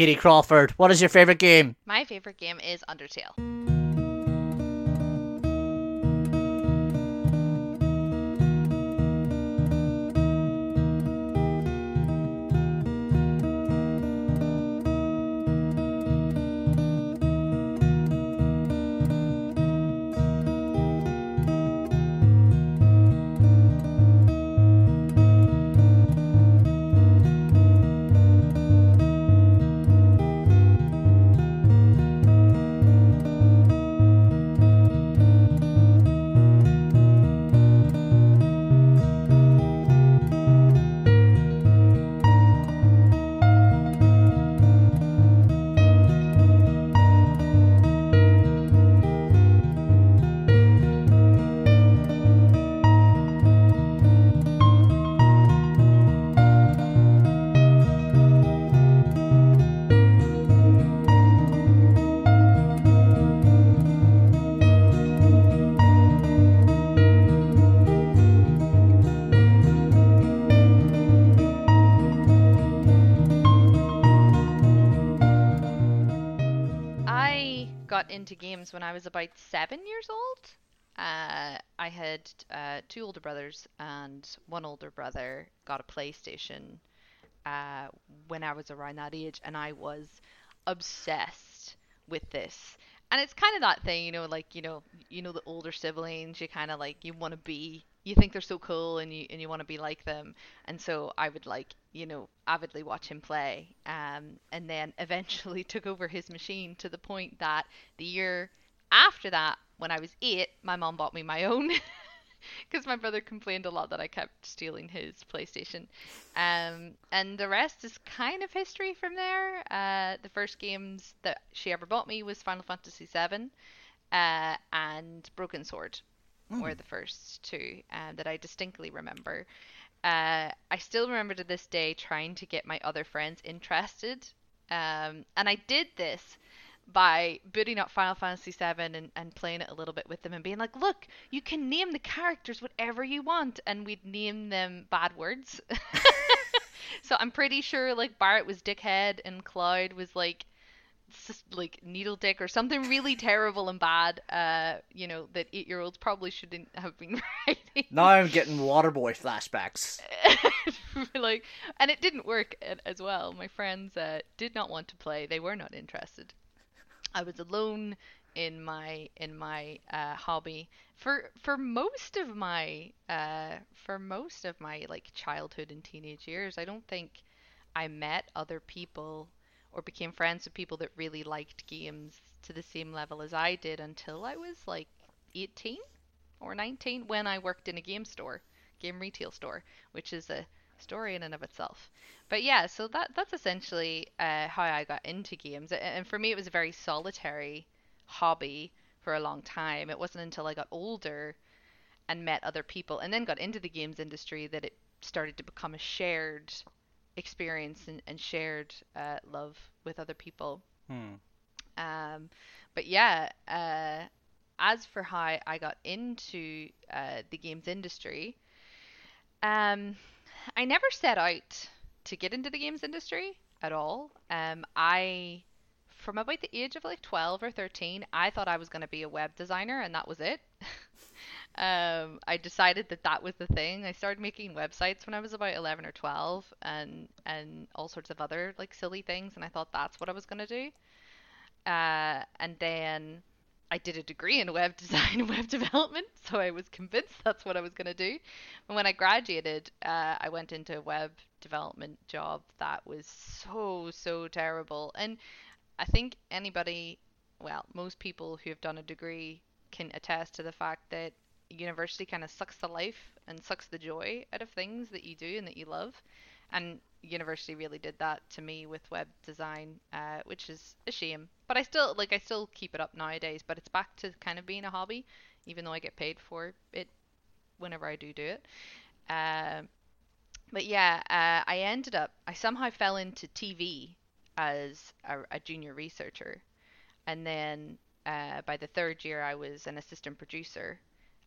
Kitty Crawford, what is your favorite game? My favorite game is Undertale. Into games when I was about seven years old. Uh, I had uh, two older brothers and one older brother got a PlayStation uh, when I was around that age, and I was obsessed with this. And it's kind of that thing, you know, like you know, you know the older siblings, you kind of like you want to be, you think they're so cool, and you and you want to be like them. And so I would like, you know, avidly watch him play, um, and then eventually took over his machine to the point that the year after that, when I was eight, my mom bought me my own. Because my brother complained a lot that I kept stealing his PlayStation. Um, and the rest is kind of history from there. Uh, the first games that she ever bought me was Final Fantasy VII uh, and Broken Sword were the first two um, that I distinctly remember. Uh, I still remember to this day trying to get my other friends interested. Um, and I did this by booting up Final Fantasy VII and, and playing it a little bit with them and being like, look, you can name the characters whatever you want. And we'd name them bad words. so I'm pretty sure like Barrett was Dickhead and Cloud was like like needle dick or something really terrible and bad uh you know that eight year olds probably shouldn't have been writing. Now I'm getting Waterboy flashbacks. like and it didn't work as well. My friends uh, did not want to play. They were not interested. I was alone in my in my uh, hobby. For for most of my uh, for most of my like childhood and teenage years i don't think i met other people or became friends with people that really liked games to the same level as i did until i was like 18 or 19 when i worked in a game store game retail store which is a story in and of itself. But yeah, so that that's essentially uh, how I got into games, and for me, it was a very solitary hobby for a long time. It wasn't until I got older and met other people, and then got into the games industry that it started to become a shared experience and, and shared uh, love with other people. Hmm. Um, but yeah, uh, as for how I got into uh, the games industry, um, I never set out to get into the games industry at all. Um, I, from about the age of like 12 or 13, I thought I was going to be a web designer and that was it. um, I decided that that was the thing. I started making websites when I was about 11 or 12 and, and all sorts of other like silly things. And I thought that's what I was going to do. Uh, and then I did a degree in web design and web development, so I was convinced that's what I was going to do. And when I graduated, uh, I went into a web development job that was so, so terrible. And I think anybody, well, most people who have done a degree can attest to the fact that university kind of sucks the life and sucks the joy out of things that you do and that you love. And university really did that to me with web design, uh, which is a shame. But I still like I still keep it up nowadays. But it's back to kind of being a hobby, even though I get paid for it whenever I do do it. Uh, but yeah, uh, I ended up I somehow fell into TV as a, a junior researcher, and then uh, by the third year I was an assistant producer,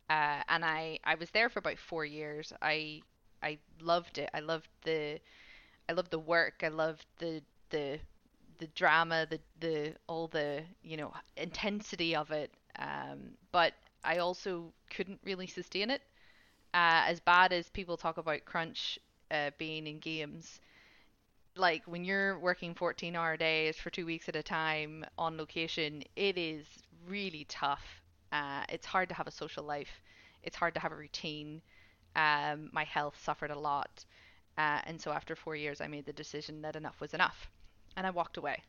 uh, and I I was there for about four years. I I loved it. I loved the I loved the work. I loved the the the drama, the the all the you know intensity of it. Um, but I also couldn't really sustain it. Uh, as bad as people talk about crunch uh, being in games, like when you're working 14 hour days for two weeks at a time on location, it is really tough. Uh, it's hard to have a social life. It's hard to have a routine. Um, my health suffered a lot. Uh, and so after four years, I made the decision that enough was enough. And I walked away.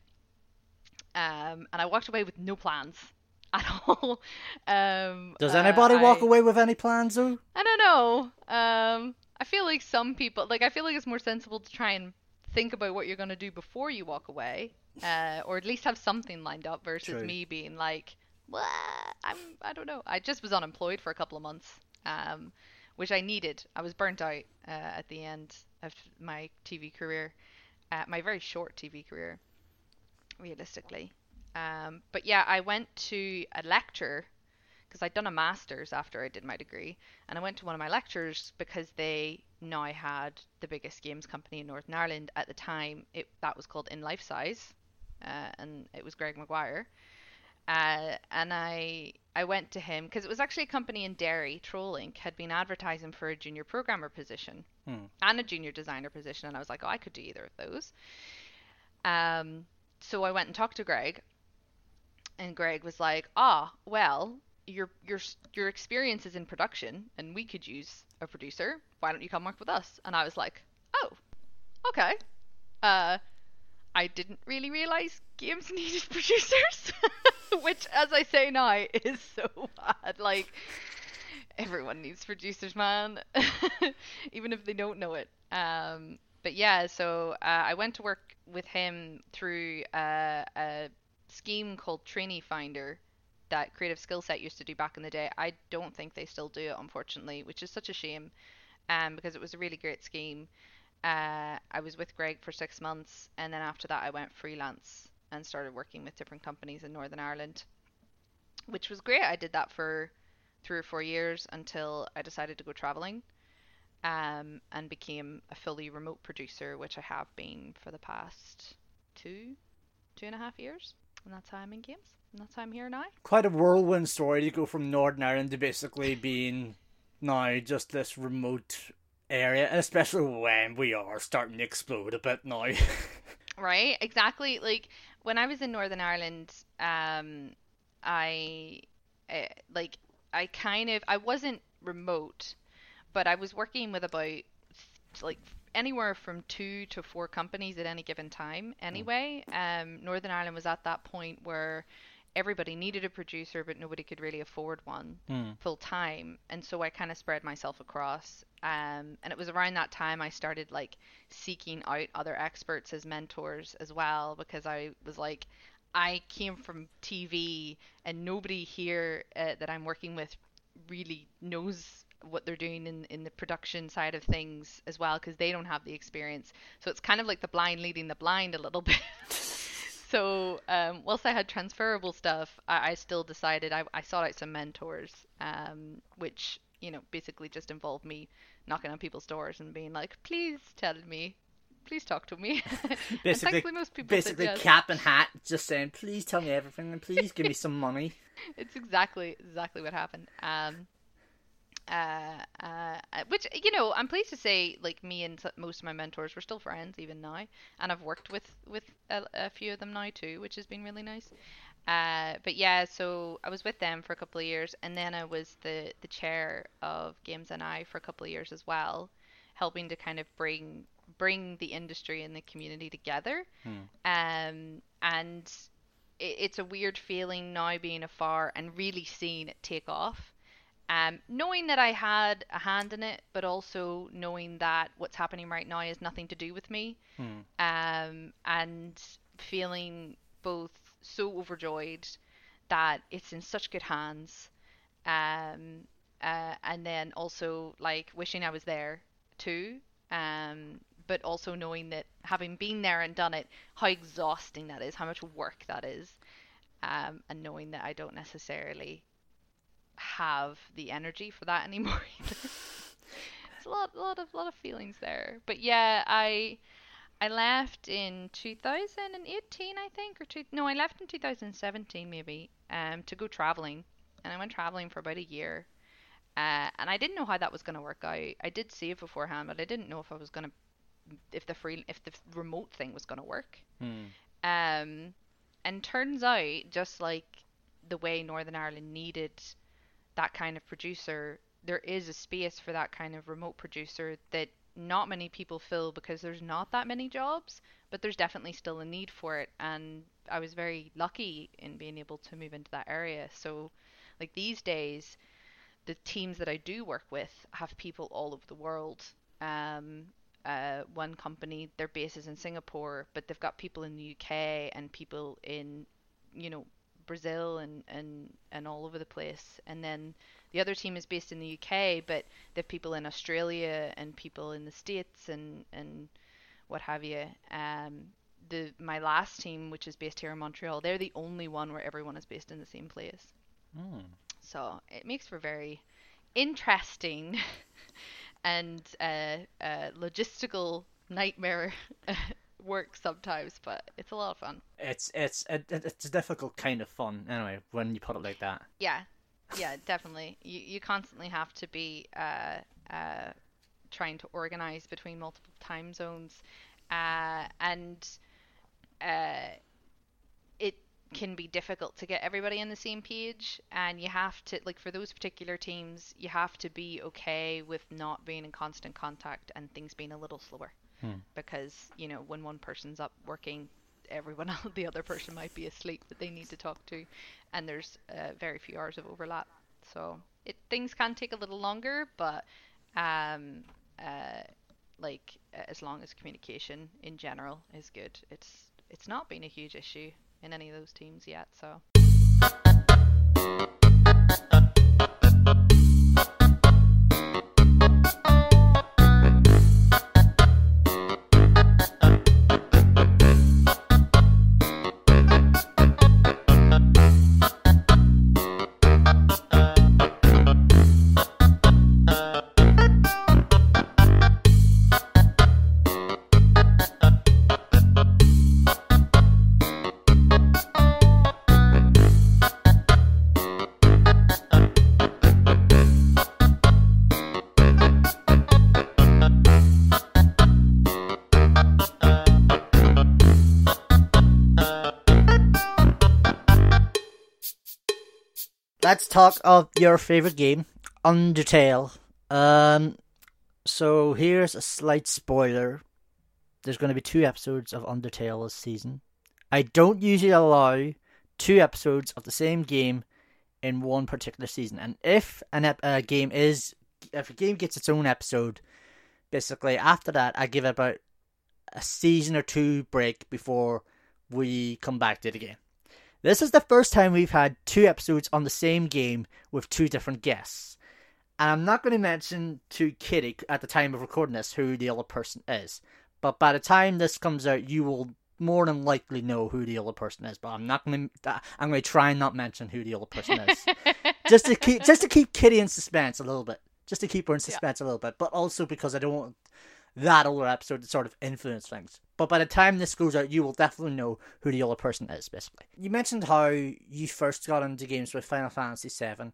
Um, and I walked away with no plans at all. Um, Does uh, anybody walk I- away with any plans, though? I don't know. Um, I feel like some people, like I feel like it's more sensible to try and think about what you're gonna do before you walk away, uh, or at least have something lined up versus True. me being like, what? I'm, I don't know. I just was unemployed for a couple of months, um, which I needed. I was burnt out uh, at the end of my TV career, uh, my very short TV career, realistically. Um, but yeah, I went to a lecture because I'd done a master's after I did my degree, and I went to one of my lectures because they now had the biggest games company in Northern Ireland at the time. It that was called Inlifesize, uh, and it was Greg Maguire. Uh, and I I went to him because it was actually a company in Derry, Trollink, had been advertising for a junior programmer position Hmm. and a junior designer position, and I was like, oh, I could do either of those. Um, so I went and talked to Greg, and Greg was like, "Ah, well, your your your experience is in production, and we could use a producer. Why don't you come work with us?" And I was like, "Oh, okay." Uh, I didn't really realize games needed producers, which, as I say now, is so bad. Like, everyone needs producers, man, even if they don't know it. Um, but yeah, so uh, I went to work with him through uh, a scheme called Trainee Finder that Creative Skillset used to do back in the day. I don't think they still do it, unfortunately, which is such a shame, um, because it was a really great scheme. Uh, I was with Greg for six months, and then after that, I went freelance and started working with different companies in Northern Ireland, which was great. I did that for three or four years until I decided to go traveling um, and became a fully remote producer, which I have been for the past two, two and a half years. And that's how I'm in games. And that's how I'm here now. Quite a whirlwind story to go from Northern Ireland to basically being now just this remote area, and especially when we are starting to explode a bit now. Right, exactly. Like when I was in Northern Ireland, um, I uh, like I kind of I wasn't remote, but I was working with about like anywhere from two to four companies at any given time. Anyway, um, Northern Ireland was at that point where everybody needed a producer, but nobody could really afford one Hmm. full time, and so I kind of spread myself across. Um, and it was around that time I started like seeking out other experts as mentors as well, because I was like, I came from TV, and nobody here uh, that I'm working with really knows what they're doing in in the production side of things as well, because they don't have the experience. So it's kind of like the blind leading the blind a little bit. So um, whilst I had transferable stuff, I, I still decided I, I sought out some mentors, um, which you know basically just involved me knocking on people's doors and being like, please tell me, please talk to me. Basically, most people basically cap and hat, just saying, please tell me everything and please give me some money. it's exactly exactly what happened. Um, uh, uh, which you know, I'm pleased to say, like me and most of my mentors, we're still friends even now, and I've worked with with a, a few of them now too, which has been really nice. Uh, but yeah, so I was with them for a couple of years, and then I was the the chair of Games NI for a couple of years as well, helping to kind of bring bring the industry and the community together. Um, and it, it's a weird feeling now being afar and really seeing it take off. Um, knowing that I had a hand in it, but also knowing that what's happening right now has nothing to do with me, Hmm. um, and feeling both so overjoyed that it's in such good hands, um, uh, and then also like wishing I was there too, um, but also knowing that having been there and done it, how exhausting that is, how much work that is, um, and knowing that I don't necessarily have the energy for that anymore. it's a lot, lot of, lot of feelings there. But yeah, I, I left in 2018, I think, or two. No, I left in 2017 maybe. Um, to go traveling, and I went traveling for about a year. Uh, and I didn't know how that was going to work out. I did save beforehand, but I didn't know if I was going to, if the free, if the remote thing was going to work. Hmm. Um, and turns out, just like the way Northern Ireland needed that kind of producer, there is a space for that kind of remote producer that not many people fill because there's not that many jobs, but there's definitely still a need for it. And I was very lucky in being able to move into that area. So, like these days, the teams that I do work with have people all over the world. Um, uh, one company, their base is in Singapore, but they've got people in the UK and people in, you know, Brazil and, and, and all over the place. And then the other team is based in the UK, but they have people in Australia and people in the States and, and what have you. Um, the my last team, which is based here in Montreal, they're the only one where everyone is based in the same place. Hmm. So it makes for very interesting and uh, uh, logistical nightmare work sometimes, but it's a lot of fun. It's it's it, it's a difficult kind of fun anyway when you put it like that. Yeah, yeah, definitely. You you constantly have to be uh, uh, trying to organize between multiple time zones, uh, and uh, it can be difficult to get everybody on the same page. And you have to like for those particular teams, you have to be okay with not being in constant contact and things being a little slower, Hmm. because you know when one person's up working. Everyone else, the other person might be asleep that they need to talk to, and there's uh, very few hours of overlap. So it things can take a little longer, but um, uh, like as long as communication in general is good, it's it's not been a huge issue in any of those teams yet. So talk of your favorite game, Undertale. Um, so here's a slight spoiler. There's going to be two episodes of Undertale this season. I don't usually allow two episodes of the same game in one particular season, and if an ep- a game is if a game gets its own episode, basically after that I give it about a season or two break before we come back to it again. This is the first time we've had two episodes on the same game with two different guests. And I'm not going to mention to Kitty at the time of recording this who the other person is. But by the time this comes out, you will more than likely know who the other person is. But I'm not going to. I'm going to try and not mention who the other person is, just to keep just to keep Kitty in suspense a little bit, just to keep her in suspense a little bit. But also because I don't want that other episode to sort of influence things. But by the time this goes out, you will definitely know who the other person is, basically. You mentioned how you first got into games with Final Fantasy VII.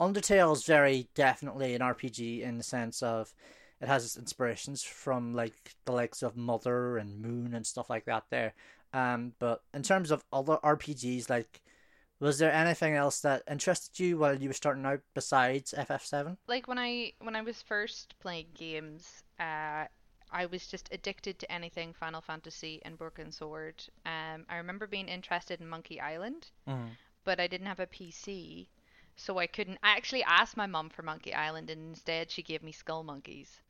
Undertale is very definitely an RPG in the sense of it has its inspirations from like the likes of Mother and Moon and stuff like that there. Um, but in terms of other RPGs, like was there anything else that interested you while you were starting out besides FF7? like when I when I was first playing games, uh, I was just addicted to anything Final Fantasy and Broken Sword. Um, I remember being interested in Monkey Island, Mm. but I didn't have a PC, so I couldn't. I actually asked my mum for Monkey Island, and instead she gave me Skull Monkeys,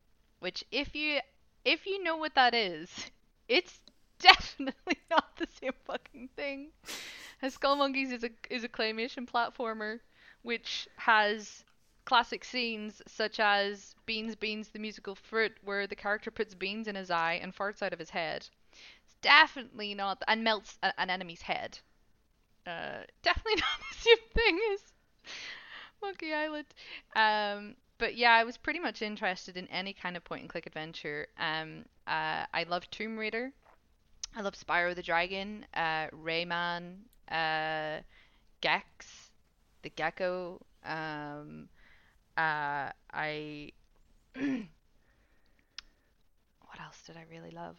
which if you if you know what that is, it's definitely not the same fucking thing. Skull Monkeys is a is a claymation platformer, which has classic scenes such as Beans Beans the musical fruit, where the character puts beans in his eye and farts out of his head. It's definitely not and melts a, an enemy's head. Uh, definitely not the same thing as Monkey Island. Um, but yeah, I was pretty much interested in any kind of point and click adventure. Um, uh, I love Tomb Raider. I love Spyro the Dragon, uh, Rayman, uh, Gex, the Gecko. Um, uh, I. what else did I really love?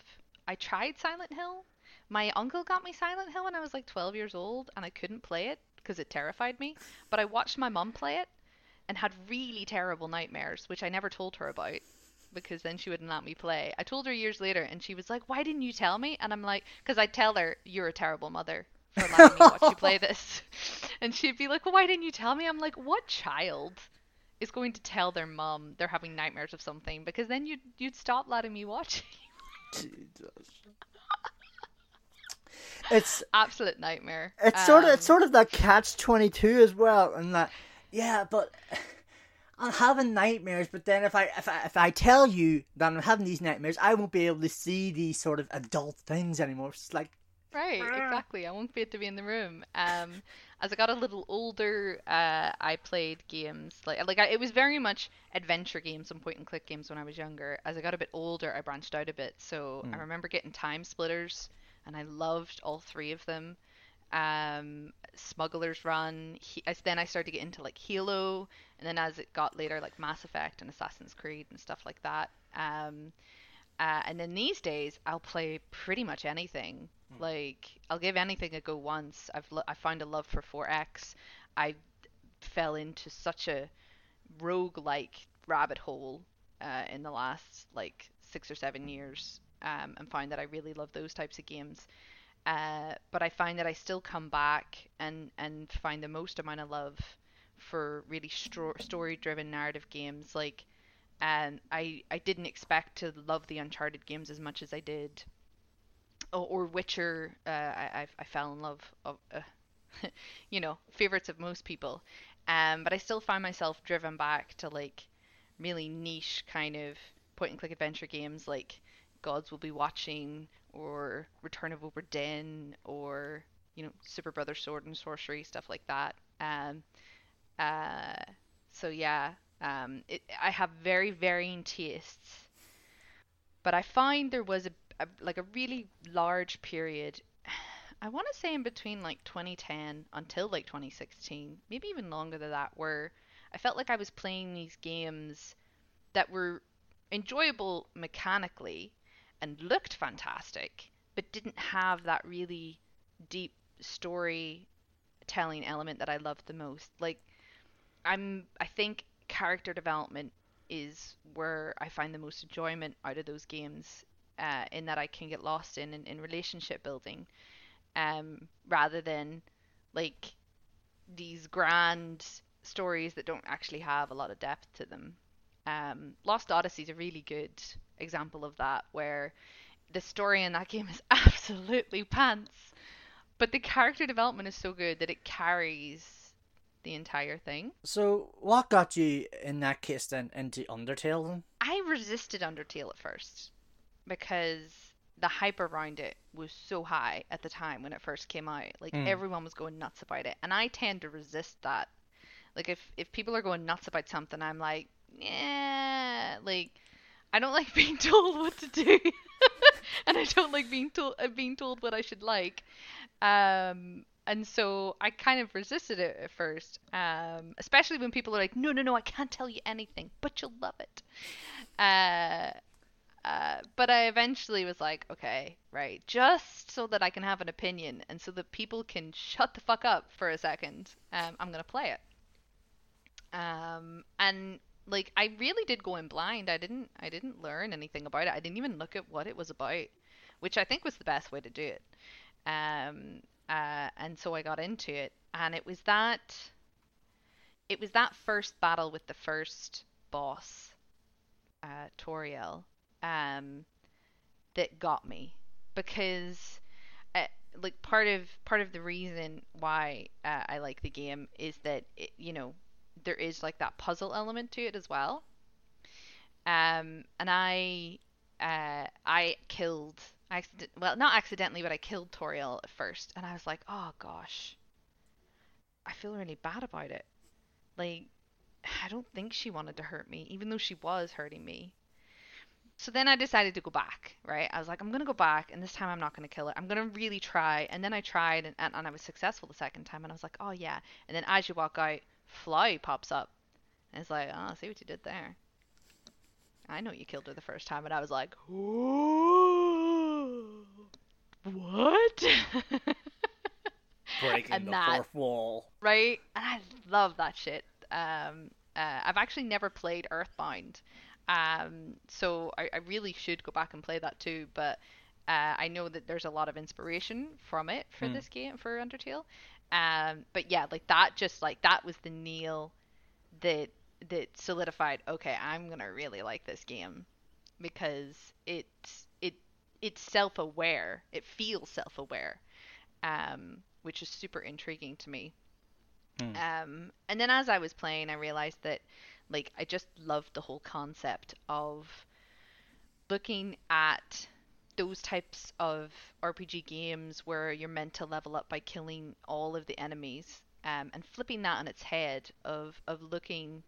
I tried Silent Hill. My uncle got me Silent Hill when I was like 12 years old, and I couldn't play it because it terrified me. But I watched my mum play it and had really terrible nightmares, which I never told her about because then she wouldn't let me play. I told her years later, and she was like, "Why didn't you tell me?" And I'm like, "Cause I tell her you're a terrible mother for letting me watch you play this," and she'd be like, well, "Why didn't you tell me?" I'm like, "What child is going to tell their mom they're having nightmares of something? Because then you'd you'd stop letting me watch." It's absolute nightmare. It's um, sort of it's sort of that catch twenty two as well, and that yeah, but I'm having nightmares. But then if I if I if I tell you that I'm having these nightmares, I won't be able to see these sort of adult things anymore. It's like right, exactly. I won't be able to be in the room. Um, as I got a little older, uh, I played games like like I, it was very much adventure games and point and click games when I was younger. As I got a bit older, I branched out a bit. So mm. I remember getting TimeSplitters, and I loved all three of them um, Smuggler's Run. He, as then I started to get into like Halo, and then as it got later, like Mass Effect and Assassin's Creed and stuff like that. Um, uh, and then these days, I'll play pretty much anything. Hmm. Like I'll give anything a go once. I've lo- I found a love for 4X. I fell into such a rogue-like rabbit hole uh, in the last like six or seven years, um, and find that I really love those types of games. Uh, but I find that I still come back and, and find the most amount of love for really sto- story driven narrative games. Like, and I, I didn't expect to love the Uncharted games as much as I did. Or, or Witcher, uh, I, I fell in love of, uh, you know, favorites of most people. Um, but I still find myself driven back to like really niche kind of point and click adventure games like Gods Will Be Watching or Return of Dinn or you know Super Brother Sword and Sworcery stuff like that. Um, uh, so yeah, um, it, I have very varying tastes, but I find there was a, a like a really large period. I want to say in between like 2010 until like 2016, maybe even longer than that, where I felt like I was playing these games that were enjoyable mechanically, and looked fantastic, but didn't have that really deep storytelling element that I loved the most. Like I'm I think character development is where I find the most enjoyment out of those games, uh, in that I can get lost in in, in relationship building, um, rather than like these grand stories that don't actually have a lot of depth to them. Um, Lost Odyssey is a really good example of that, where the story in that game is absolutely pants, but the character development is so good that it carries the entire thing. So, what got you in that case then into Undertale? Then? I resisted Undertale at first because the hype around it was so high at the time when it first came out. Like mm. everyone was going nuts about it, and I tend to resist that. Like if if people are going nuts about something, I'm like, yeah, like I don't like being told what to do, and I don't like being told being told what I should like. Um, and so I kind of resisted it at first, um, especially when people are like, "No, no, no, I can't tell you anything, but you'll love it." Uh, uh, but I eventually was like, okay, right, just so that I can have an opinion and so that people can shut the fuck up for a second, um, I'm gonna play it. Um, and like I really did go in blind. I didn't I didn't learn anything about it. I didn't even look at what it was about, which I think was the best way to do it. Um, uh, and so I got into it, and it was that it was that first battle with the first boss, uh, Toriel, um, that got me because. Uh, like part of part of the reason why uh, I like the game is that it, you know there is like that puzzle element to it as well. Um, and I uh, I killed accident well not accidentally but I killed Toriel at first and I was like oh gosh I feel really bad about it like I don't think she wanted to hurt me, even though she was hurting me. So then I decided to go back, right? I was like, I'm going to go back, and this time I'm not going to kill her. I'm going to really try. And then I tried, and, and, and I was successful the second time, and I was like, oh, yeah. And then as you walk out, Flowey pops up. And it's like, oh, I see what you did there. I know you killed her the first time, and I was like, what? Breaking And the that- fourth wall. right? And I love that shit. Um, uh, I've actually never played Earthbound, um, so I, I really should go back and play that too. But uh, I know that there's a lot of inspiration from it for Hmm. this game for Undertale. Um, but yeah, like that, just like that was the nail that that solidified. Okay, I'm gonna really like this game because it it it's self-aware. It feels self-aware, um, which is super intriguing to me. Hmm. Um, and then as I was playing, I realized that like I just loved the whole concept of looking at those types of RPG games where you're meant to level up by killing all of the enemies, um, and flipping that on its head of of looking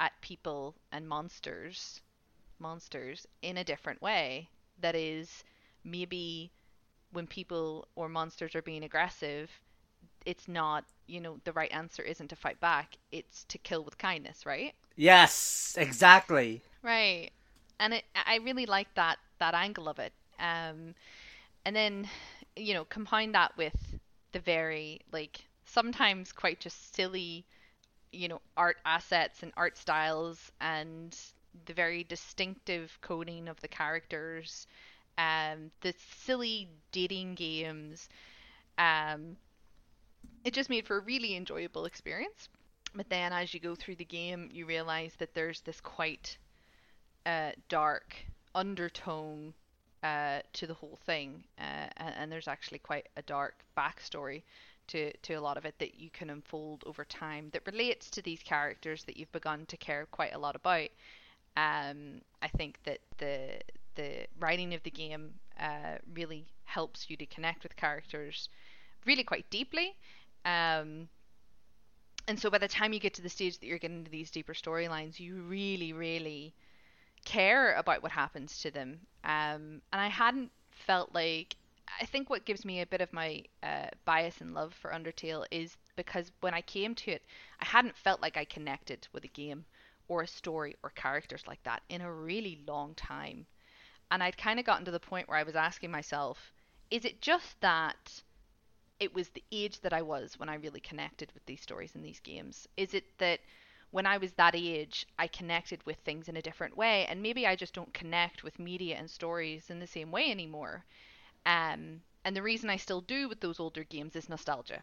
at people and monsters, monsters in a different way. That is, maybe when people or monsters are being aggressive, it's not you know the right answer isn't to fight back it's to kill with kindness right? Yes, exactly. right. And it, i really like that that angle of it. Um and then you know combine that with the very like sometimes quite just silly you know art assets and art styles and the very distinctive coding of the characters um the silly dating games um it just made for a really enjoyable experience. But then as you go through the game, you realize that there's this quite uh, dark undertone uh, to the whole thing, uh, and, and there's actually quite a dark backstory to, to a lot of it that you can unfold over time that relates to these characters that you've begun to care quite a lot about. Um, I think that the the writing of the game uh, really helps you to connect with characters really quite deeply. Um, and so by the time you get to the stage that you're getting into these deeper storylines, you really, really care about what happens to them. Um, and I hadn't felt like. I think what gives me a bit of my uh, bias and love for Undertale is because when I came to it, I hadn't felt like I connected with a game or a story or characters like that in a really long time. And I'd kind of gotten to the point where I was asking myself, is it just that it was the age that I was when I really connected with these stories and these games? Is it that when I was that age, I connected with things in a different way, and maybe I just don't connect with media and stories in the same way anymore? Um, and the reason I still do with those older games is nostalgia.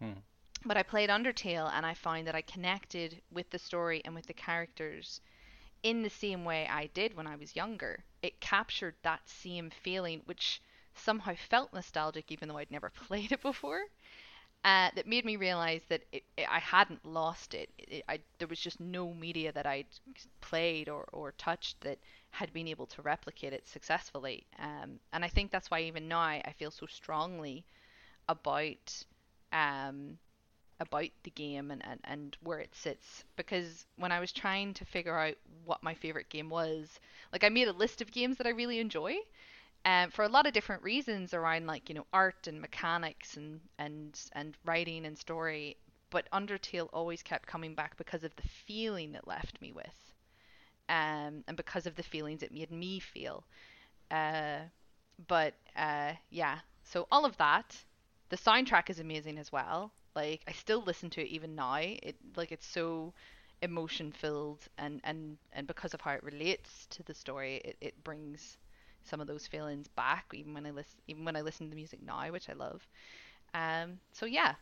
Hmm. But I played Undertale, and I found that I connected with the story and with the characters in the same way I did when I was younger. It captured that same feeling, which somehow felt nostalgic, even though I'd never played it before. Uh, that made me realize that it, it, I hadn't lost it. It- I, there was just no media that I'd played or, or touched that had been able to replicate it successfully. Um, and I think that's why even now I feel so strongly about um, about the game and, and, and where it sits. Because when I was trying to figure out what my favorite game was, like I made a list of games that I really enjoy um, for a lot of different reasons around like you know art and mechanics and and and writing and story. But undertale always kept coming back because of the feeling it left me with um, and because of the feelings it made me feel. Uh, but uh, yeah. So all of that the soundtrack is amazing as well like i still listen to it even now it like it's so emotion filled and and and because of how it relates to the story it, it brings some of those feelings back even when I listen even when I listen to the music now, which I love. Um, so yeah,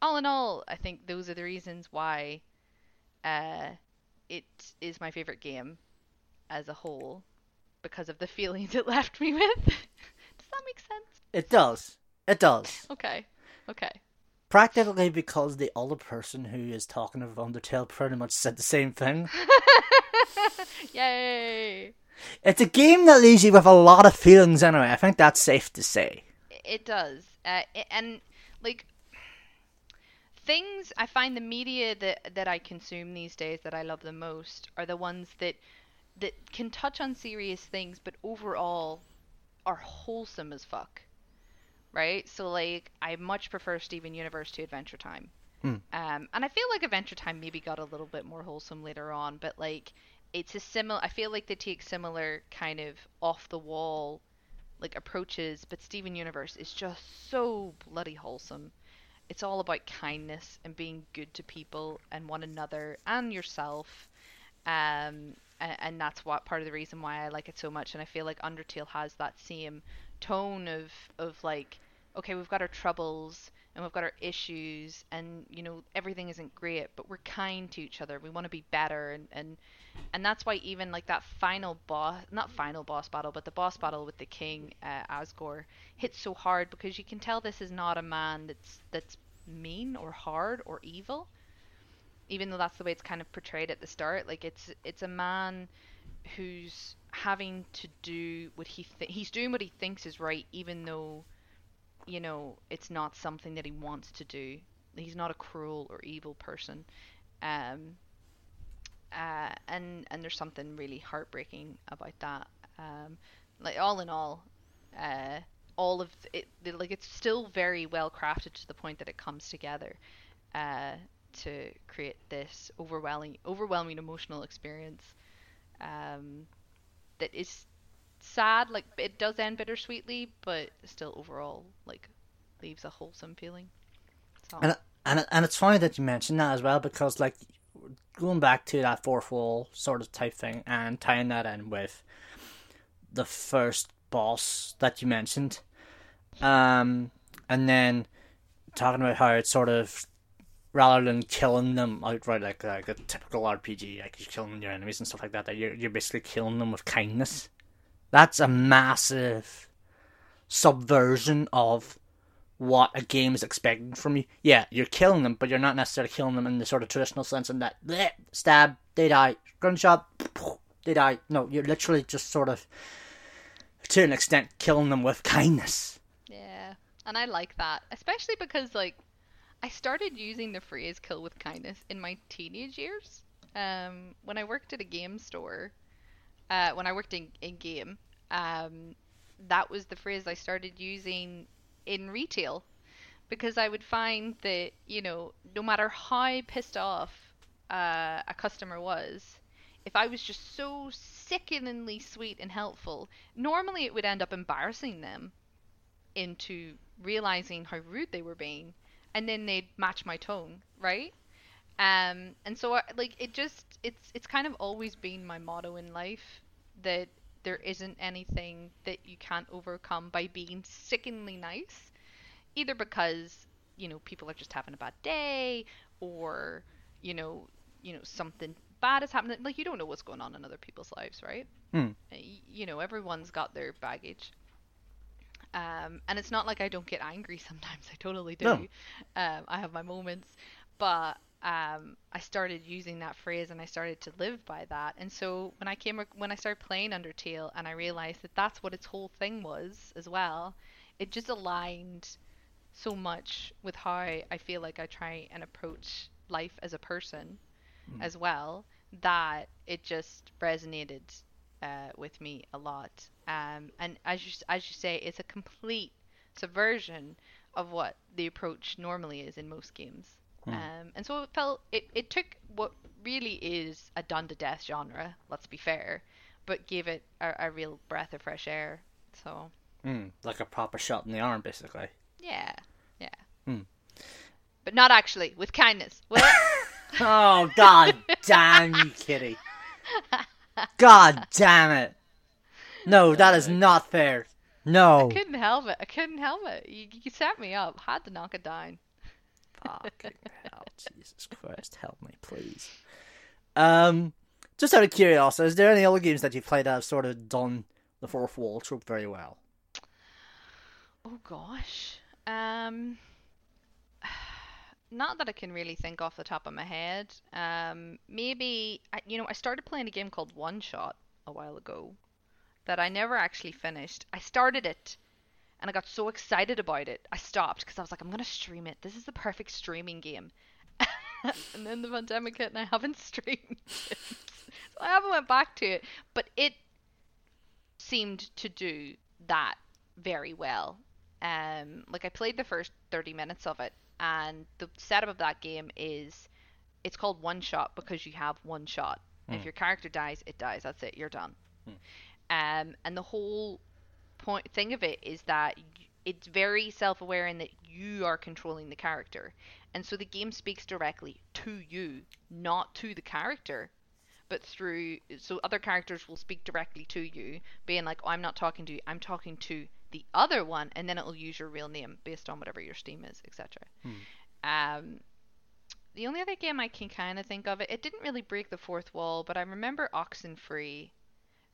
all in all, I think those are the reasons why uh, it is my favorite game as a whole because of the feelings it left me with. Does that make sense? It does. It does. Okay. Okay. Practically because the other person who is talking of Undertale pretty much said the same thing. Yay! It's a game that leaves you with a lot of feelings anyway. I think that's safe to say. It does. Uh, and like things I find the media that that I consume these days that I love the most are the ones that that can touch on serious things but overall are wholesome as fuck. Right? So like I much prefer Steven Universe to Adventure Time. Hmm. Um and I feel like Adventure Time maybe got a little bit more wholesome later on, but like it's a similar I feel like they take similar kind of off the wall like approaches, but Steven Universe is just so bloody wholesome. It's all about kindness and being good to people and one another and yourself. Um, and, and that's what part of the reason why I like it so much. And I feel like Undertale has that same tone of of like, okay, we've got our troubles and we've got our issues, and you know everything isn't great, but we're kind to each other. We want to be better, and and and that's why even like that final boss, not final boss battle, but the boss battle with the king uh, Asgore hits so hard because you can tell this is not a man that's that's mean or hard or evil even though that's the way it's kind of portrayed at the start like it's it's a man who's having to do what he th- he's doing what he thinks is right even though you know it's not something that he wants to do. He's not a cruel or evil person. Um uh and and there's something really heartbreaking about that. Um like all in all uh all of it like it's still very well crafted to the point that it comes together uh to create this overwhelming overwhelming emotional experience. Um, that is sad like it does end bittersweetly but still overall like leaves a wholesome feeling. And and and it's funny that you mentioned that as well because like going back to that fourth wall sort of type thing and tying that in with the first boss that you mentioned, um, and then talking about how it's sort of rather than killing them outright like like a typical RPG, like you're killing your enemies and stuff like that, that you're you're basically killing them with kindness. That's a massive subversion of what a game is expecting from you. Yeah, you're killing them, but you're not necessarily killing them in the sort of traditional sense in that bleh, stab, they die, gunshot, they die. No, you're literally just sort of, to an extent, killing them with kindness. yeah and i like that especially because like i started using the phrase kill with kindness in my teenage years. Um when i worked at a game store uh when i worked in in game um that was the phrase i started using in retail because I would find that you know no matter how pissed off uh, a customer was, if I was just so sickeningly sweet and helpful, normally it would end up embarrassing them into realizing how rude they were being, and then they'd match my tone, right? Um, and so I, like it just it's it's kind of always been my motto in life that there isn't anything that you can't overcome by being sickeningly nice either because you know people are just having a bad day or you know you know something bad is happening like you don't know what's going on in other people's lives right Hmm. You know everyone's got their baggage um and it's not like i don't get angry sometimes i totally do No. um i have my moments but um i started using that phrase and i started to live by that and so when i came when i started playing undertale and i realized that that's what its whole thing was as well it just aligned so much with how I feel like I try and approach life as a person as well that it just resonated uh, with me a lot. Um, and as you as you say, it's a complete subversion of what the approach normally is in most games. Um, and so it felt it, it took what really is a done to death genre, let's be fair, but gave it a, a real breath of fresh air. So Hmm. Like a proper shot in the arm, basically. yeah, yeah. Hmm. But not actually, with kindness. Well, Oh, god damn you, kitty. God damn it. No, that is not fair. No. I couldn't help it. I couldn't help it. You, you set me up. Had to knock it down. Fucking hell, Jesus Christ, help me, please. Um, just out of curiosity, is there any other games that you've played that have sort of done the fourth wall trope very well? Oh gosh. Um not that I can really think off the top of my head. Um maybe I, you know, I started playing a game called OneShot a while ago that I never actually finished. I started it and I got so excited about it, I stopped because I was like, I'm gonna stream it. This is the perfect streaming game. and then the pandemic hit, and I haven't streamed it. so I haven't went back to it. But it seemed to do that very well. Um, like I played the first 30 minutes of it, and the setup of that game is it's called one shot because you have one shot. If Mm. your character dies, it dies. That's it. You're done. Mm. Um, and the whole point thing of it is that it's very self-aware in that you are controlling the character, and so the game speaks directly to you, not to the character, but through so other characters will speak directly to you, being like, oh, "I'm not talking to you. I'm talking to the other one," and then it'll use your real name based on whatever your Steam is, etc. Um, the only other game I can kind of think of it, it didn't really break the fourth wall, but I remember Oxenfree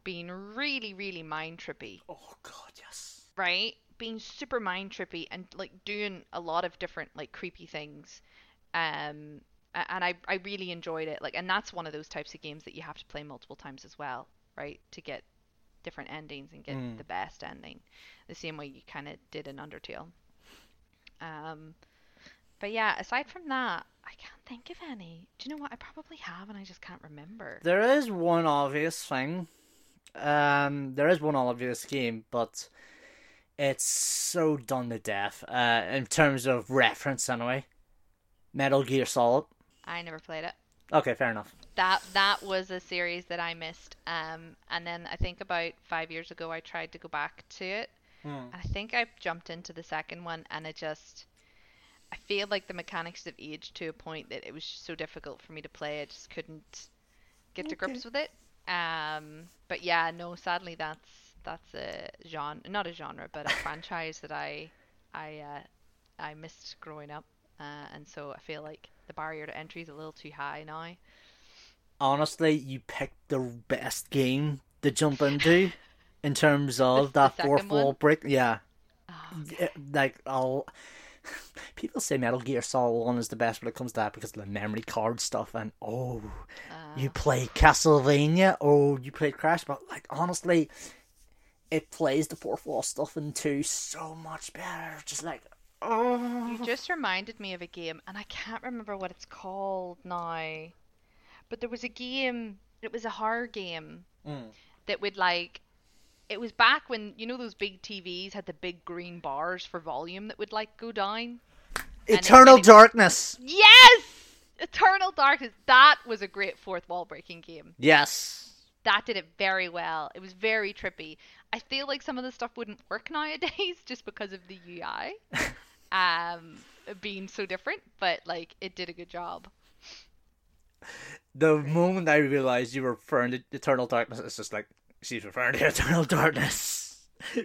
being really, really mind trippy, Oh god, yes. right? Being super mind trippy and like doing a lot of different like creepy things. Um, and I, I really enjoyed it. Like, and that's one of those types of games that you have to play multiple times as well, right? To get different endings and get Mm. the best ending, the same way you kind of did in Undertale. Um, but yeah, aside from that, I can't think of any. Do you know what? I probably have, and I just can't remember. There is one obvious thing. Um, there is one obvious game, but it's so done to death. Uh, in terms of reference, anyway. Metal Gear Solid. I never played it. Okay, fair enough. That that was a series that I missed. Um, and then I think about five years ago, I tried to go back to it, and I think I jumped into the second one, and it just. I feel like the mechanics have aged to a point that it was so difficult for me to play. I just couldn't get to grips with it. Um, but yeah, no, sadly that's that's a genre, not a genre, but a franchise that I I uh, I missed growing up, uh, and so I feel like the barrier to entry is a little too high now. Honestly, you picked the best game to jump into in terms of The- the that fourth second wall break. Yeah. Oh, Yeah, like I'll people say Metal Gear Solid One is the best when it comes to that because of the memory card stuff and oh you played Castlevania oh you played Crash but like honestly it plays the fourth wall stuff in two so much better just like oh You just reminded me of a game, and I can't remember what it's called now. But there was a game, it was a horror game Mm. that would like. It was back when, you know, those big TVs had the big green bars for volume that would like go down? Eternal it- Darkness Yes! Eternal Darkness. That was a great fourth wall breaking game. yes That did it very well. It was very trippy. I feel like some of the stuff wouldn't work nowadays just because of the UI um, being so different, but like it did a good job. the moment I realized you were referring to Eternal Darkness it's just like she's referring to Eternal Darkness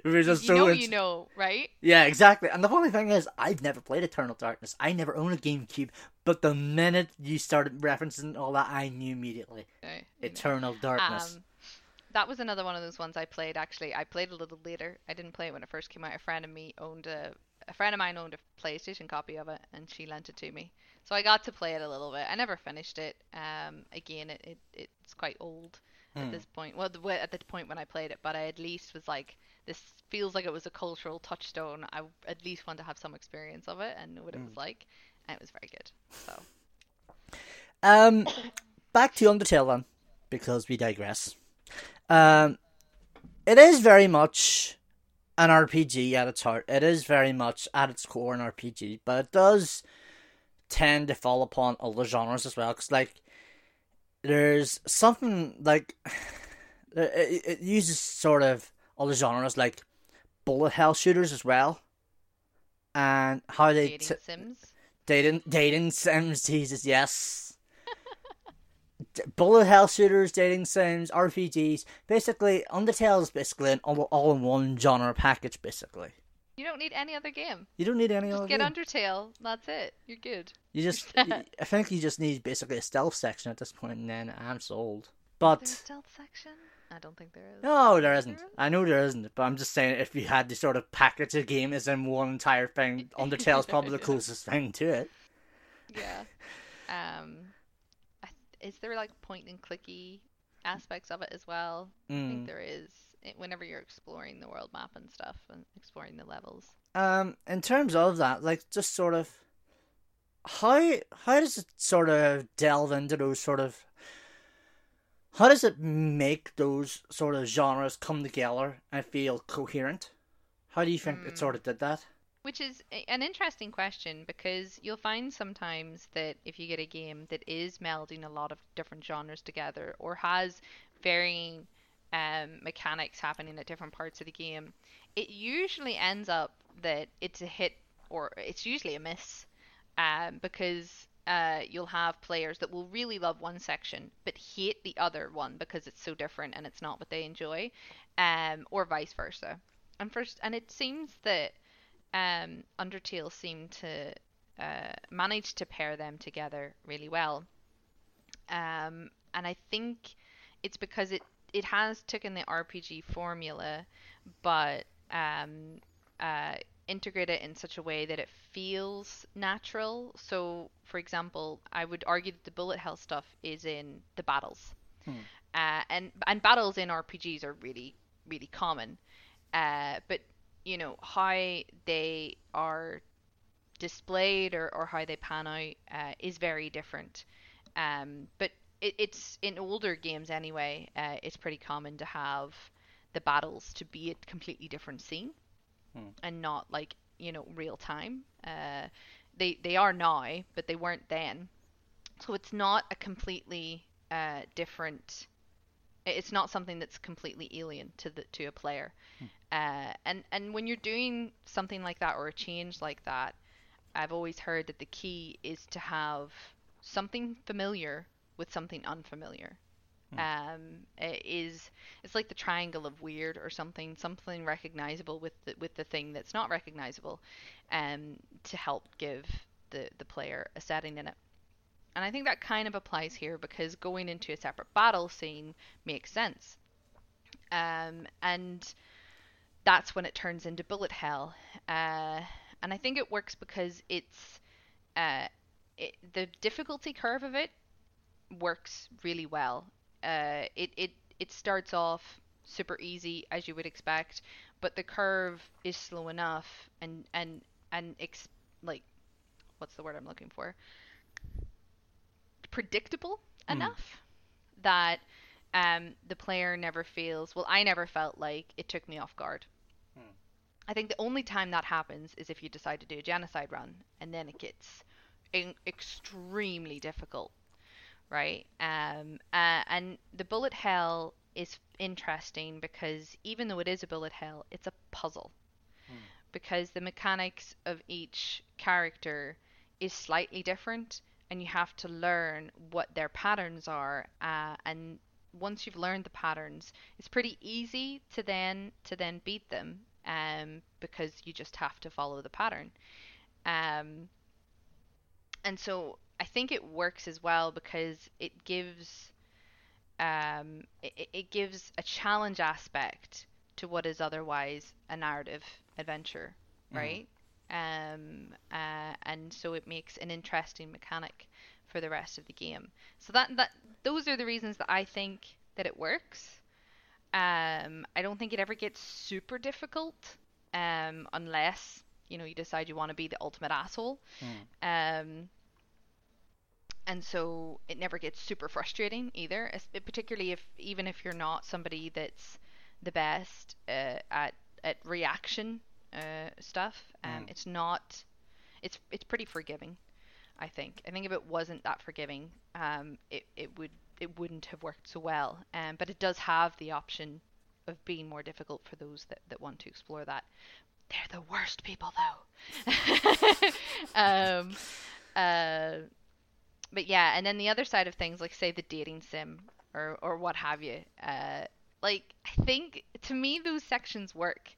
we were just you so know, you know, right? Yeah, exactly. And the funny thing is, I've never played Eternal Darkness. I never owned a GameCube, but the minute you started referencing all that, I knew immediately. Uh, know. Eternal Darkness. Um, that was another one of those ones I played. Actually, I played a little later. I didn't play it when it first came out. A friend of me owned a a friend of mine owned a PlayStation copy of it, and she lent it to me. So I got to play it a little bit. I never finished it. Um, again, it, it it's quite old at Hmm. this point. Well, the, at the point when I played it, but I at least was like, this feels like it was a cultural touchstone. I at least want to have some experience of it and know what it Hmm. was like, and it was very good. So Um, back to Undertale then, because we digress. Um, it is very much an RPG at its heart. It is very much at its core an RPG, but it does tend to fall upon other genres as well. Because like, there's something like it, it uses sort of other genres like bullet hell shooters as well, and how they dating t- sims. Dating, dating sims, Jesus, yes. D- Bullet hell shooters, dating sims, RPGs. Basically, Undertale is basically an all, all in one genre package, basically. You don't need any other game. You don't need any Just other get game. Undertale. That's it. You're good. You just, I think you just need basically a stealth section at this point, and then I'm sold. Is But there a stealth section? I don't think there is. no, there Is isn't. there? I know there isn't, but I'm just saying if you had to sort of package a game as in one entire thing, Undertale's probably the closest thing to it. Yeah. Um, is there like point and clicky aspects of it as well? I Mm. think there is. It, whenever you're exploring the world map and stuff and exploring the levels. Um, in terms of that, like just sort of how how does it sort of delve into those sort of how does it make those sort of genres come together and feel coherent? How do you think mm. it sort of did that? Which is an interesting question because you'll find sometimes that if you get a game that is melding a lot of different genres together or has varying um, mechanics happening at different parts of the game, it usually ends up that it's a hit or it's usually a miss um, because uh, you'll have players that will really love one section but hate the other one because it's so different and it's not what they enjoy, um, or vice versa. And first, and it seems that um, Undertale seemed to uh, manage to pair them together really well. Um, and I think it's because it it has taken the RPG formula, but um, uh, integrate it in such a way that it feels natural. So, for example, I would argue that the bullet hell stuff is in the battles, hmm. uh, and and battles in RPGs are really really common. Uh, but you know how they are displayed or, or how they pan out uh, is very different. Um, but it, it's in older games anyway. Uh, it's pretty common to have the battles to be a completely different scene hmm. and not like you know real time. Uh, they they are now, but they weren't then. So it's not a completely uh, different. It's not something that's completely alien to the to a player. Hmm. Uh, and and when you're doing something like that or a change like that, I've always heard that the key is to have something familiar with something unfamiliar. Hmm. Um, it is it's like the triangle of weird or something, something recognizable with the, with the thing that's not recognizable, um, to help give the the player a setting in it. And I think that kind of applies here because going into a separate battle scene makes sense. Um, and that's when it turns into bullet hell. Uh, and I think it works because it's uh, it, the difficulty curve of it works really well. Uh, it it it starts off super easy as you would expect, but the curve is slow enough and and and ex- like what's the word I'm looking for? Predictable mm. enough that um, the player never feels. Well, I never felt like it took me off guard. Hmm. I think the only time that happens is if you decide to do a genocide run, and then it gets in- extremely difficult right? Um, uh, and the bullet hell is interesting because even though it is a bullet hell, it's a puzzle hmm. because the mechanics of each character is slightly different, and you have to learn what their patterns are. Uh, and once you've learned the patterns, it's pretty easy to then to then beat them um, because you just have to follow the pattern. Um, and so I think it works as well because it gives um, it, it gives a challenge aspect to what is otherwise a narrative adventure, mm-hmm. right? Mm. Um, uh, and so it makes an interesting mechanic for the rest of the game. So that that those are the reasons that I think that it works. Um, I don't think it ever gets super difficult, um, unless you know you decide you want to be the ultimate asshole. Mm. Um, and so it never gets super frustrating either particularly if even if you're not somebody that's the best uh, at at reaction uh, stuff um, mm. it's not it's it's pretty forgiving I think. I think if it wasn't that forgiving um, it, it would it wouldn't have worked so well um, but it does have the option of being more difficult for those that, that want to explore that. They're the worst people though. Um, uh, but yeah, and then the other side of things, like say the dating sim or or what have you, uh, like I think to me those sections work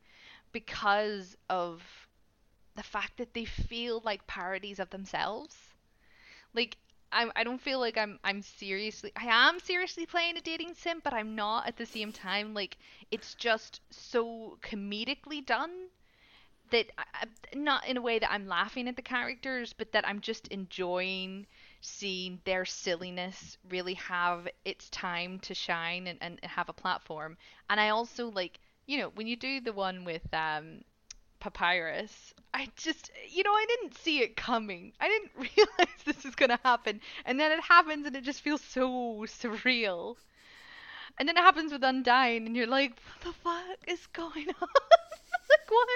because of the fact that they feel like parodies of themselves. Like I I don't feel like I'm I'm seriously I am seriously playing a dating sim, but I'm not at the same time. Like it's just so comedically done that I, not in a way that I'm laughing at the characters, but that I'm just enjoying seeing their silliness really have its time to shine and, and have a platform. And I also like, you know, when you do the one with um, Papyrus, I just, you know, I didn't see it coming. I didn't realize this is going to happen. And then it happens and it just feels so surreal. And then it happens with Undyne, and you're like, what the fuck is going on? what?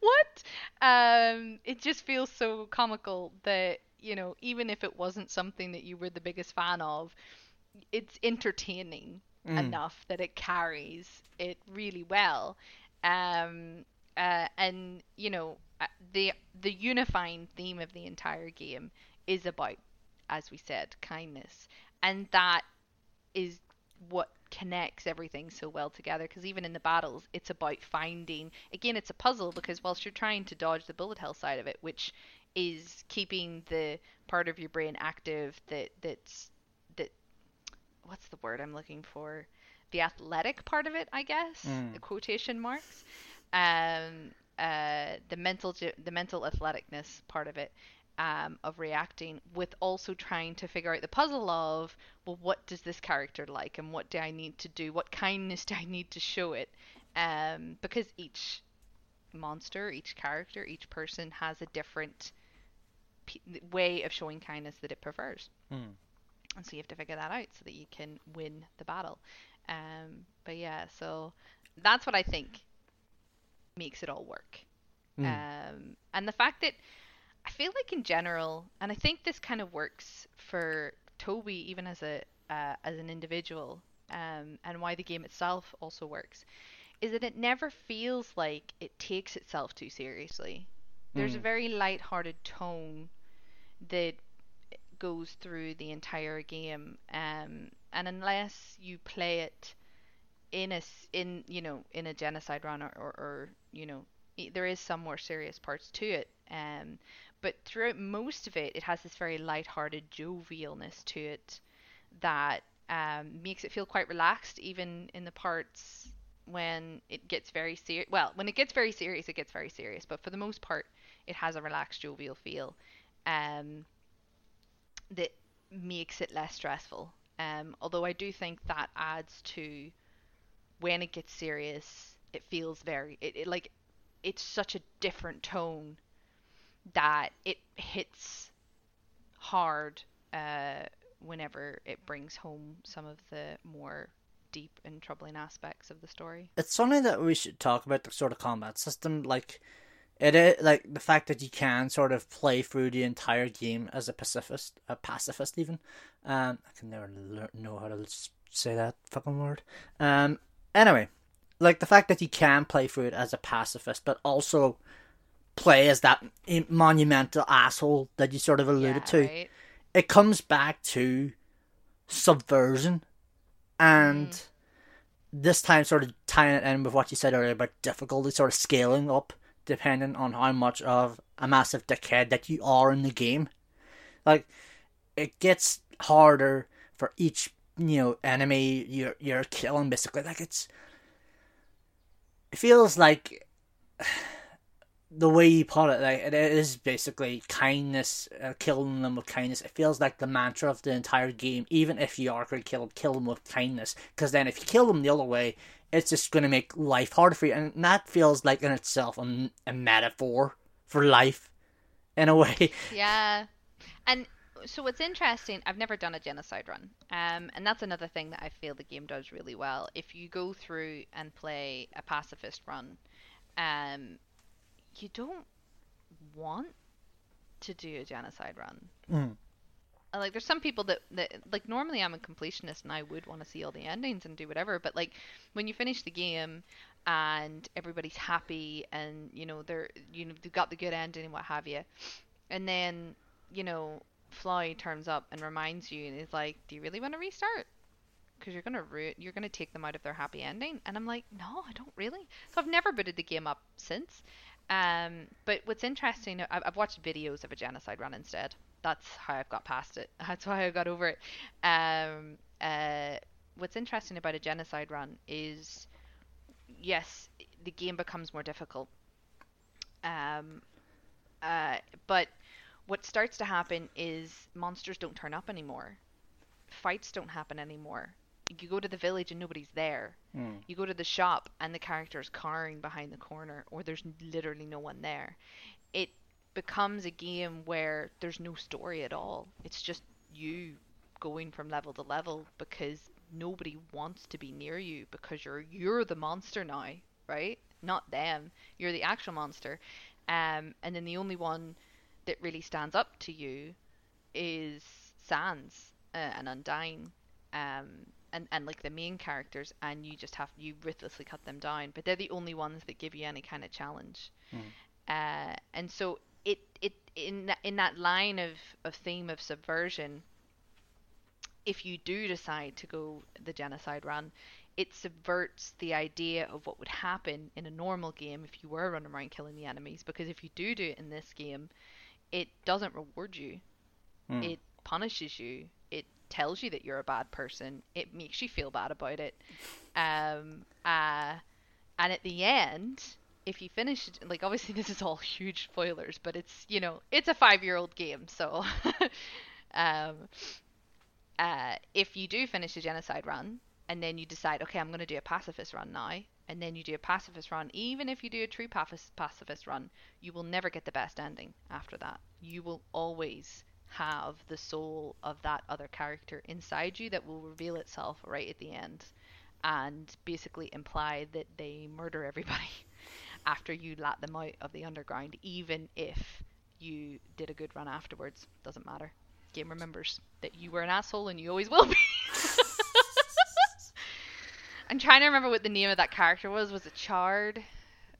What? Um, it just feels so comical that, you know, even if it wasn't something that you were the biggest fan of, it's entertaining Mm. enough that it carries it really well. Um, uh, and you know uh, the the unifying theme of the entire game is about, as we said, kindness, and that is what connects everything so well together. Because even in the battles, it's about finding. Again, it's a puzzle because whilst you're trying to dodge the bullet hell side of it, which is keeping the part of your brain active that that's that what's the word I'm looking for? The athletic part of it, I guess, Mm. the quotation marks. Um, uh, the mental the mental athleticness part of it. Um, of reacting with also trying to figure out the puzzle of well what does this character like and what do I need to do what kindness do I need to show it um, because each monster each character each person has a different p- way of showing kindness that it prefers Mm. and so you have to figure that out so that you can win the battle. Um, but yeah, so that's what I think makes it all work. Mm. Um, and the fact that I feel like in general, and I think this kind of works for Toby even as a uh, as an individual, um, and why the game itself also works, is that it never feels like it takes itself too seriously. There's a Mm. very light-hearted tone that goes through the entire game, um, and unless you play it in a in you know in a genocide run or, or, or you know there is some more serious parts to it, um, but throughout most of it, it has this very light-hearted jovialness to it that um, makes it feel quite relaxed, even in the parts when it gets very serious. Well, when it gets very serious, it gets very serious, but for the most part, it has a relaxed, jovial feel. Um, that makes it less stressful. Um, although I do think that adds to when it gets serious, it feels very it, it like it's such a different tone that it hits hard uh, whenever it brings home some of the more deep and troubling aspects of the story. It's something that we should talk about the sort of combat system, like it is like the fact that you can sort of play through the entire game as a pacifist, a pacifist even. Um, I can never lear- know how to say that fucking word. Um, anyway, like the fact that you can play through it as a pacifist, but also play as that monumental asshole that you sort of alluded yeah, to. right? it comes back to subversion and mm-hmm. this time sort of tying it in with what you said earlier about difficulty sort of scaling up depending on how much of a massive dickhead that you are in the game. Like it gets harder for each you know enemy you're you're killing basically. Like it's it feels like the way you put it, like it is basically kindness, uh, killing them with kindness. It feels like the mantra of the entire game. Even if you are going to kill them, kill them with kindness, because then if you kill them the other way, it's just going to make life harder for you, and that feels like in itself a, a metaphor for life, in a way. Yeah. And so what's interesting, I've never done a genocide run. Um, and that's another thing that I feel the game does really well. If you go through and play a pacifist run, um, you don't want to do a genocide run. Mm. Uh, Like there's some people that, that like normally I'm a completionist and I would want to see all the endings and do whatever, but like when you finish the game and everybody's happy and you know they're you know they've got the good ending and what have you, and then you know Flowey turns up and reminds you and is like, "Do you really want to restart?" Because you're gonna ru- you're gonna take them out of their happy ending, and I'm like, "No, I don't really." So I've never booted the game up since. Um, but what's interesting, I've, I've watched videos of a genocide run instead. That's how I've got past it. That's why I got over it. Um, uh, what's interesting about a genocide run is, yes, the game becomes more difficult Um, uh, but what starts to happen is monsters don't turn up anymore. Fights don't happen anymore. You go to the village and nobody's there. Hmm. You go to the shop and the character's cowering behind the corner, or there's literally no one there. It becomes a game where there's no story at all. It's just you going from level to level because nobody wants to be near you because you're you're the monster now, right? Not them. You're the actual monster. Um, and then the only one that really stands up to you is Sans uh, and Undyne. Um, and, and like the main characters and you just have you ruthlessly cut them down but they're the only ones that give you any kind of challenge. Uh, and so it it in that, in that line of, of theme of subversion if you do decide to go the genocide run it subverts the idea of what would happen in a normal game if you were running around killing the enemies because if you do do it in this game it doesn't reward you. Hmm. it punishes you tells you that you're a bad person it makes you feel bad about it. Um uh and at the end if you finish like obviously this is all huge spoilers but it's you know it's a five year old game so um uh if you do finish a genocide run and then you decide okay i'm going to do a pacifist run now and then you do a pacifist run even if you do a true pacif- pacifist run you will never get the best ending after that. You will always have the soul of that other character inside you that will reveal itself right at the end and basically imply that they murder everybody after you let them out of the underground, even if you did a good run afterwards. Doesn't matter. Game remembers that you were an asshole and you always will be. I'm trying to remember what the name of that character was. Was it Chara?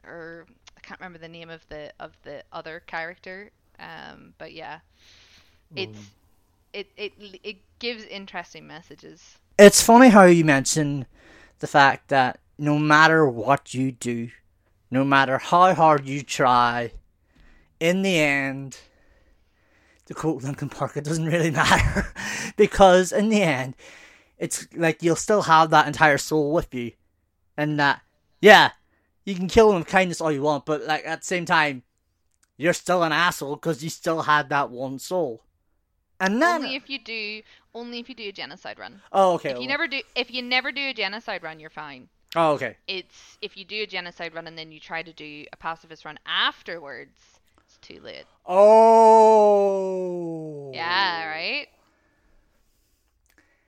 Or I can't remember the name of the of the other character. Um, but yeah. It's um, it, it it gives interesting messages. It's funny how you mention the fact that no matter what you do, no matter how hard you try, in the end, the quote Linkin Park, it doesn't really matter because in the end, it's like you'll still have that entire soul with you, and that yeah, you can kill them with kindness all you want, but like at the same time, you're still an asshole because you still had that one soul. And then, Only if you do only if you do a genocide run. oh okay, If you never do if you never do a genocide run, you're fine. oh okay, It's if you do a genocide run and then you try to do a pacifist run afterwards, it's too late. oh Yeah, right?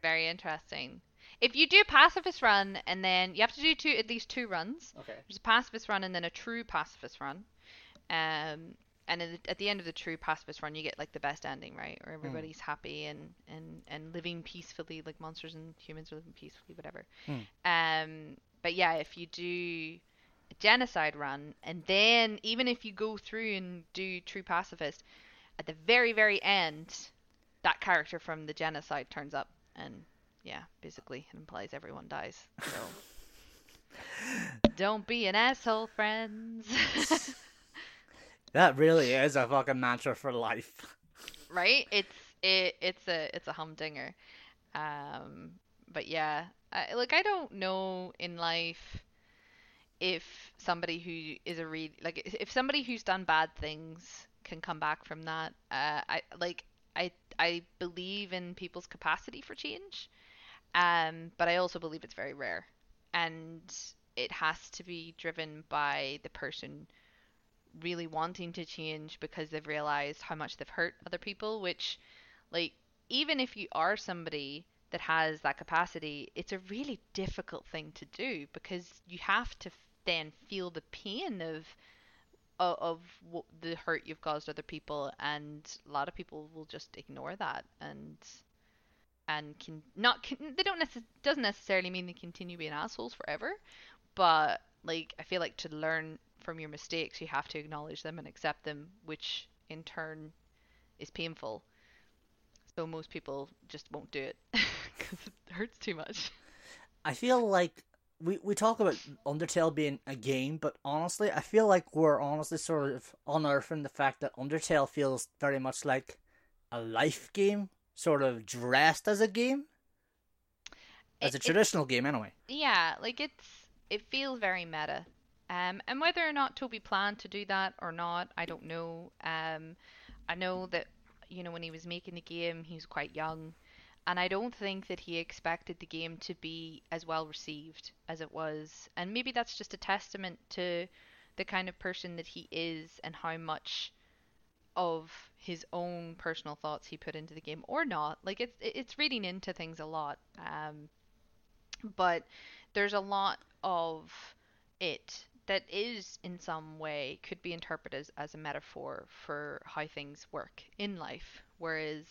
Very interesting. If you do a pacifist run and then you have to do two at least two runs. Okay. There's a pacifist run and then a true pacifist run. Um and at the, at the end of the true pacifist run you get like the best ending, right? Where everybody's happy and, and, and living peacefully like monsters and humans are living peacefully, whatever. Um but yeah, if you do a genocide run and then even if you go through and do true pacifist, at the very, very end, that character from the genocide turns up and yeah, basically it implies everyone dies. So don't be an asshole, friends. That really is a fucking mantra for life. right? It's it it's a it's a humdinger. Um, but yeah, I, like I don't know in life if somebody who is a read like if somebody who's done bad things can come back from that. Uh, I like I I believe in people's capacity for change, um, but I also believe it's very rare, and it has to be driven by the person really wanting to change because they've realized how much they've hurt other people which like even if you are somebody that has that capacity it's a really difficult thing to do because you have to then feel the pain of of, of what the hurt you've caused other people and a lot of people will just ignore that and and can not can, they don't necess- doesn't necessarily mean they continue being assholes forever but like I feel like to learn from your mistakes you have to acknowledge them and accept them which in turn is painful. So most people just won't do it because it hurts too much. I feel like we, we talk about Undertale being a game, but honestly, I feel like we're honestly sort of unearthing the fact that Undertale feels very much like a life game, sort of dressed as a game, as a it- traditional game anyway. yeah like it's it feels very meta Um, and whether or not Toby planned to do that or not, I don't know. Um, I know that you know when he was making the game, he was quite young, and I don't think that he expected the game to be as well received as it was. And maybe that's just a testament to the kind of person that he is and how much of his own personal thoughts he put into the game or not. Like it's it's reading into things a lot. Um, but there's a lot of it that is in some way could be interpreted as, as a metaphor for how things work in life. Whereas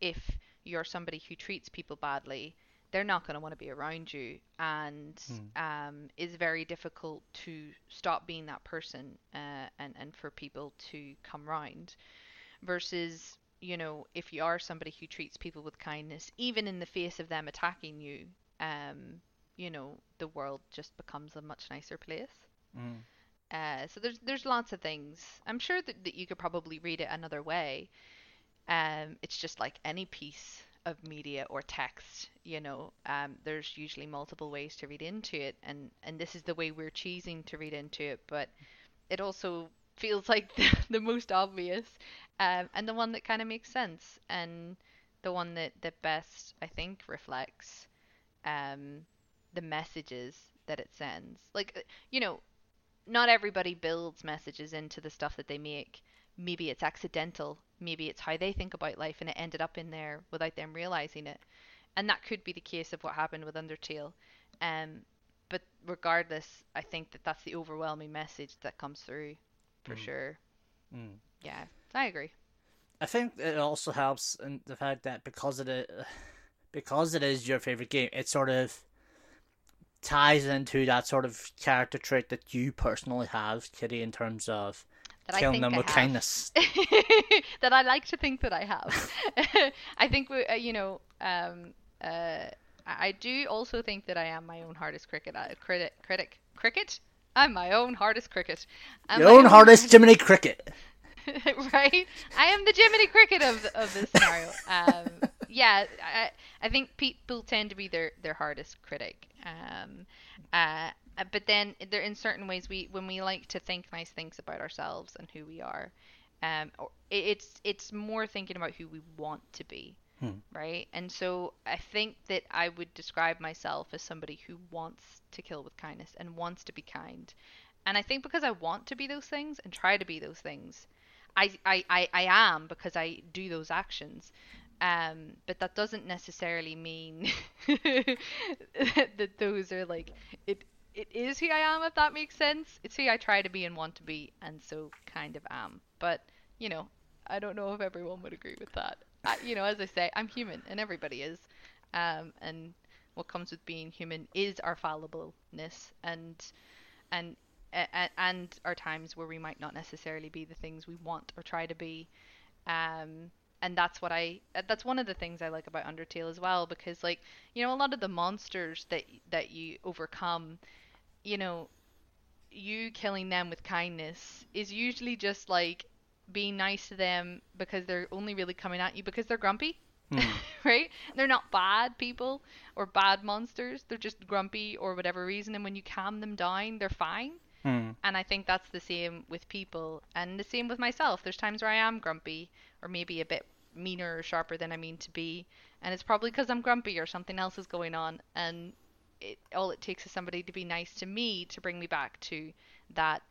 if you're somebody who treats people badly, they're not going to want to be around you and Hmm. um, is very difficult to stop being that person uh, and, and for people to come round versus you know if you are somebody who treats people with kindness even in the face of them attacking you um, you know the world just becomes a much nicer place Mm. uh, so there's there's lots of things i'm sure that, that you could probably read it another way um, it's just like any piece of media or text, you know, um, there's usually multiple ways to read into it, and and this is the way we're choosing to read into it, but it also feels like the, the most obvious, um, and the one that kind of makes sense, and the one that that best I think reflects um, the messages that it sends. Like, uh, you know, not everybody builds messages into the stuff that they make. Maybe it's accidental. Maybe it's how they think about life and it ended up in there without them realizing it. And that could be the case of what happened with Undertale. Um, but regardless, I think that that's the overwhelming message that comes through for Mm. sure. Mm. Yeah, I agree. I think it also helps in the fact that because it is, because it is your favorite game, it sort of ties into that sort of character trait that you personally have, Kitty, in terms of That I killing think them I with have. kindness. that I like to think that I have. I think we, uh, you know, um, uh, I do also think that I am my own hardest cricket uh, critic. Critic cricket. I'm my own hardest cricket. I'm Your my own hardest Jiminy Cricket. right? I am the Jiminy Cricket of of this scenario. Um, yeah, I I think people tend to be their their hardest critic. Um, uh, but then there in certain ways we when we like to think nice things about ourselves and who we are, um, or, it's it's more thinking about who we want to be. Hmm. Right, and so I think that I would describe myself as somebody who wants to kill with kindness and wants to be kind, and I think because I want to be those things and try to be those things, I, I, I, I am because I do those actions. Um, but that doesn't necessarily mean that those are like it. It is who I am, if that makes sense. It's who I try to be and want to be, and so kind of am. But you know, I don't know if everyone would agree with that. I, you know, as I say, I'm human, and everybody is. Um, and what comes with being human is our fallibleness, and and and our times where we might not necessarily be the things we want or try to be um and that's what i that's one of the things i like about undertale as well because like you know a lot of the monsters that that you overcome you know you killing them with kindness is usually just like being nice to them because they're only really coming at you because they're grumpy Hmm. right? They're not bad people or bad monsters. They're just grumpy or whatever reason. And when you calm them down, they're fine. Hmm. And I think that's the same with people and the same with myself. There's times where I am grumpy or maybe a bit meaner or sharper than I mean to be. And it's probably because I'm grumpy or something else is going on. And it, all it takes is somebody to be nice to me to bring me back to that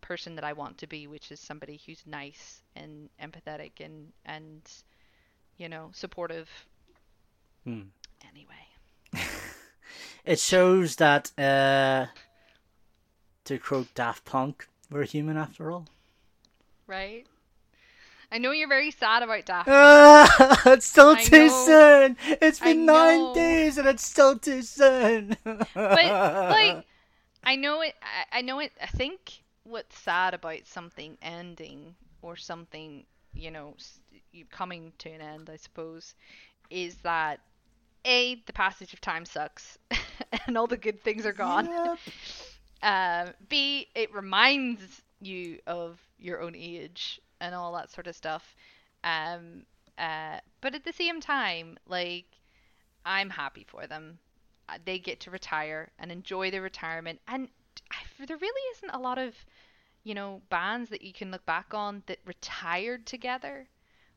person that I want to be, which is somebody who's nice and empathetic and, and you know, supportive. Hmm. Anyway. It shows that, uh, to quote Daft Punk, we're human after all. Right? I know you're very sad about Daft. Ah, it's still I too know. soon. It's been nine days and it's still too soon. but like I know it I, I know it I think what's sad about something ending or something you know coming to an end I suppose is that a the passage of time sucks and all the good things are gone Yep. Um, b it reminds you of your own age and all that sort of stuff um, uh, but at the same time like i'm happy for them uh, they get to retire and enjoy their retirement and there really isn't a lot of you know bands that you can look back on that retired together,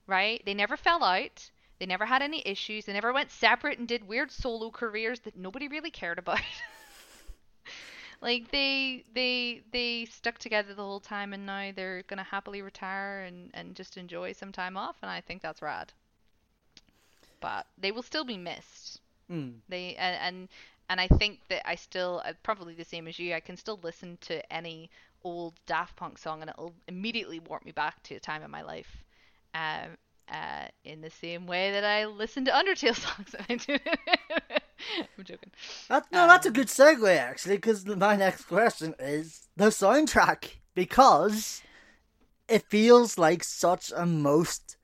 right? They never fell out. They never had any issues. They never went separate and did weird solo careers that nobody really cared about. like they they they stuck together the whole time and now they're gonna happily retire and and just enjoy some time off and I think that's rad. But they will still be missed. Mm. They and and, and I think that I still uh, probably the same as you. I can still listen to any old Daft Punk song and it'll immediately warp me back to a time in my life. Um, uh, in the same way that I listen to Undertale songs. I'm joking. That, no, that's a good segue actually, because my next question is the soundtrack because it feels like such a most,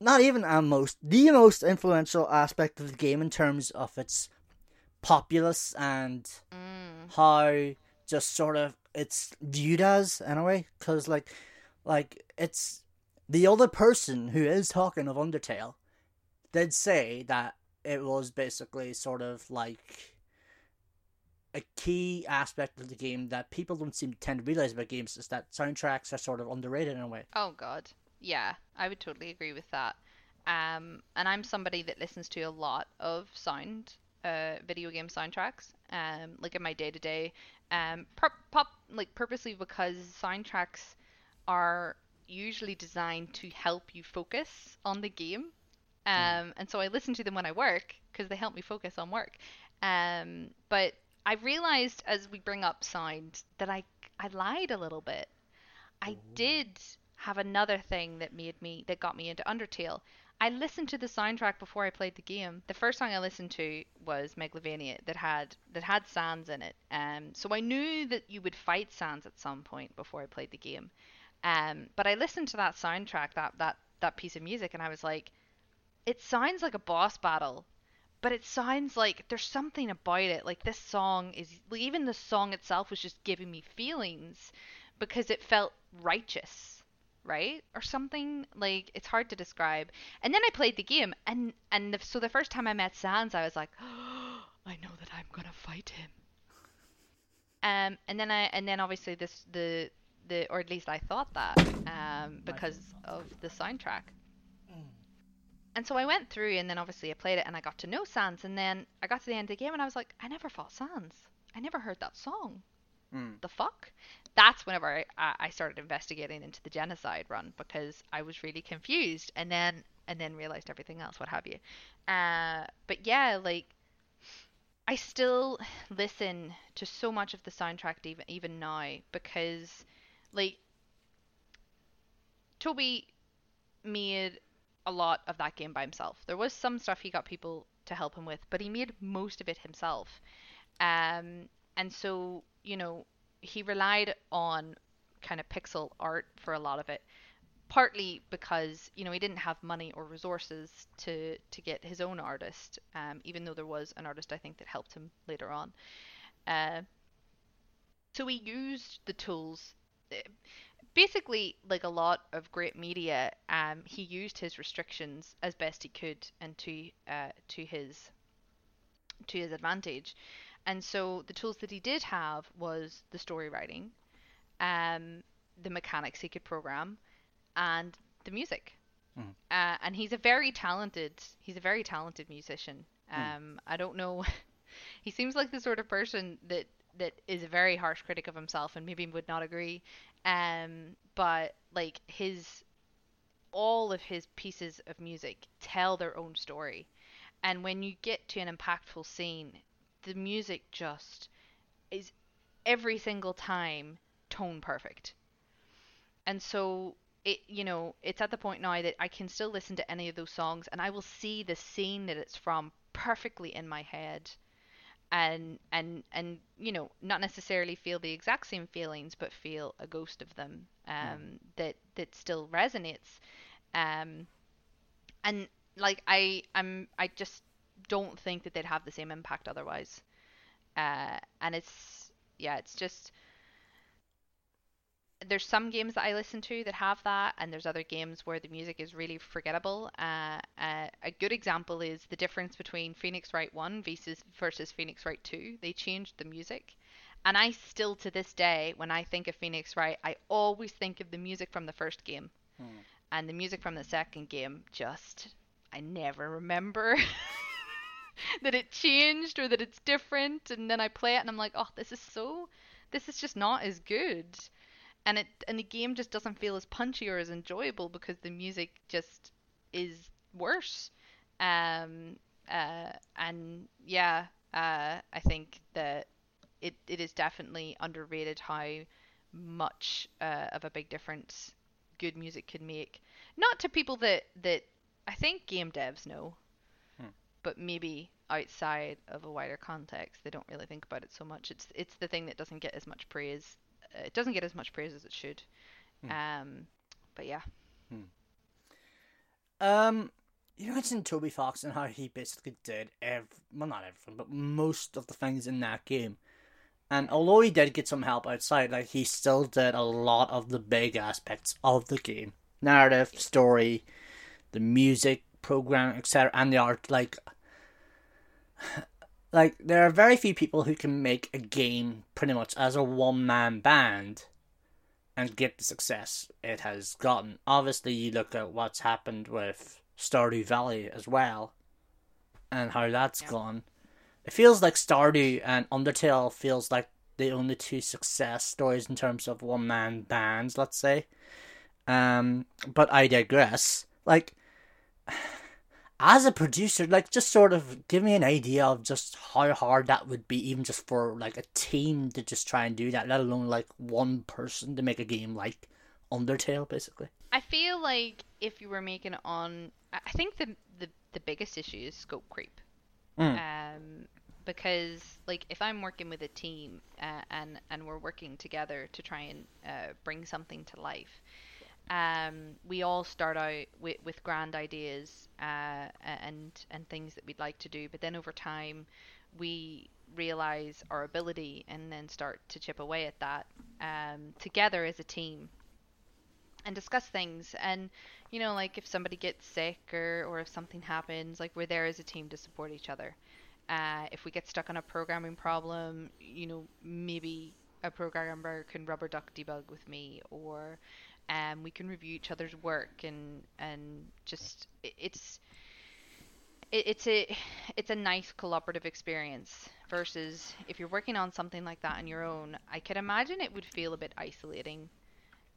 not even a most, the most influential aspect of the game in terms of its populace and Mm. how just sort of it's viewed as in a way because like like it's the other person who is talking of undertale did say that it was basically sort of like a key aspect of the game that people don't seem to tend to realize about games is that soundtracks are sort of underrated in a way Oh God, yeah, I would totally agree with that. Um, and I'm somebody that listens to a lot of sound, uh, video game soundtracks. Um, like in my day to day, um, pop, pop, like purposely because soundtracks are usually designed to help you focus on the game. Um, and so I listen to them when I work because they help me focus on work. Um, but I realized as we bring up sound that I I lied a little bit. I did have another thing that made me that got me into Undertale. I listened to the soundtrack before I played the game. The first song I listened to was Megalovania that had that had Sans in it. Um, so I knew that you would fight Sans at some point before I played the game. Um, but I listened to that soundtrack, that that that piece of music, and I was like, it sounds like a boss battle, but it sounds like there's something about it. Like this song is even the song itself was just giving me feelings because it felt righteous, right? Or something like it's hard to describe. And then I played the game, and and the, so the first time I met Sans, I was like, oh, I know that I'm gonna fight him. Um, and then I and then obviously this the the or at least I thought that um because of the soundtrack. And so I went through and then obviously I played it and I got to know Sans and then I got to the end of the game and I was like, I never fought Sans. I never heard that song. Mm. The fuck? That's whenever I, I started investigating into the genocide run because I was really confused and then and then realized everything else, what have you. Uh, but yeah, like I still listen to so much of the soundtrack even even now because like Toby made a lot of that game by himself. There was some stuff he got people to help him with, but he made most of it himself. Um, and so, you know, he relied on kind of pixel art for a lot of it, partly because, you know, he didn't have money or resources to to get his own artist, um, even though there was an artist I think that helped him later on. Uh, so he used the tools eh, basically like a lot of great media um he used his restrictions as best he could and to uh to his to his advantage and so the tools that he did have was the story writing um the mechanics he could program and the music Mhm. uh, and he's a very talented he's a very talented musician Mm. um i don't know he seems like the sort of person that that is a very harsh critic of himself and maybe would not agree. Um but like his all of his pieces of music tell their own story. And when you get to an impactful scene the music just is every single time tone perfect. And so it you know it's at the point now that I can still listen to any of those songs and I will see the scene that it's from perfectly in my head and and and you know not necessarily feel the exact same feelings but feel a ghost of them um that that still resonates. Um and like I I'm I just don't think that they'd have the same impact otherwise. Uh and it's yeah it's just there's some games that I listen to that have that, and there's other games where the music is really forgettable. Uh, uh, a good example is the difference between Phoenix Wright 1 versus, versus Phoenix Wright 2. They changed the music, And I still to this day, when I think of Phoenix Wright, I always think of the music from the first game. Hmm. And the music from the second game just I never remember that it changed or that it's different and then I play it and I'm like, "Oh, this is so this is just not as good." And it and the game just doesn't feel as punchy or as enjoyable because the music just is worse. Um uh and yeah, uh I think that it it is definitely underrated how much uh, of a big difference good music can make. Not to people that that I think game devs know, Hmm. but maybe outside of a wider context, they don't really think about it so much. It's it's the thing that doesn't get as much praise. It doesn't get as much praise as it should. Hmm. Um, but yeah, Um, you mentioned Toby Fox and how he basically did ev- well, not everything, but most of the things in that game. And although he did get some help outside, like he still did a lot of the big aspects of the game: narrative, story, the music, program, etc., and the art. Like, like there are very few people who can make a game pretty much as a one-man band and get the success it has gotten. Obviously, you look at what's happened with Stardew Valley as well, and how that's Yeah. gone. It feels like Stardew and Undertale feels like the only two success stories in terms of one man bands, let's say. Um, but I digress. Like, as a producer, like, just sort of give me an idea of just how hard that would be, even just for like a team to just try and do that, let alone like one person to make a game like Undertale, basically. I feel like if you were making it on, I think the the, the biggest issue is scope creep. Mm. Um, because like if I'm working with a team uh, and and we're working together to try and uh, bring something to life, um, we all start out with, with grand ideas uh, and and things that we'd like to do, but then over time, we realize our ability and then start to chip away at that um, together as a team and discuss things. And you know like if somebody gets sick or or if something happens like we're there as a team to support each other. Uh, if we get stuck on a programming problem you know maybe a programmer can rubber duck debug with me or um, we can review each other's work and and just it, it's it, it's a it's a nice collaborative experience versus if you're working on something like that on your own i could imagine it would feel a bit isolating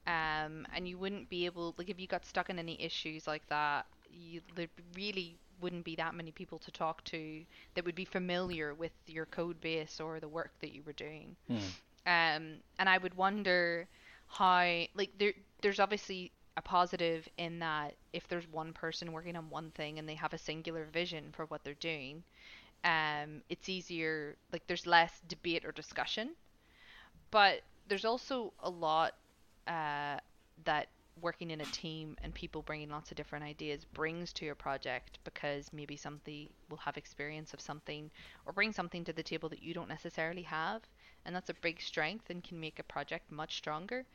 um, and you wouldn't be able like if you got stuck in any issues like that you there really wouldn't be that many people to talk to that would be familiar with your code base or the work that you were doing Hmm. um, and I would wonder how like there there's obviously a positive in that if there's one person working on one thing and they have a singular vision for what they're doing um, it's easier like there's less debate or discussion. But there's also a lot uh, that working in a team and people bringing lots of different ideas brings to your project because maybe somebody will have experience of something or bring something to the table that you don't necessarily have. And that's a big strength and can make a project much stronger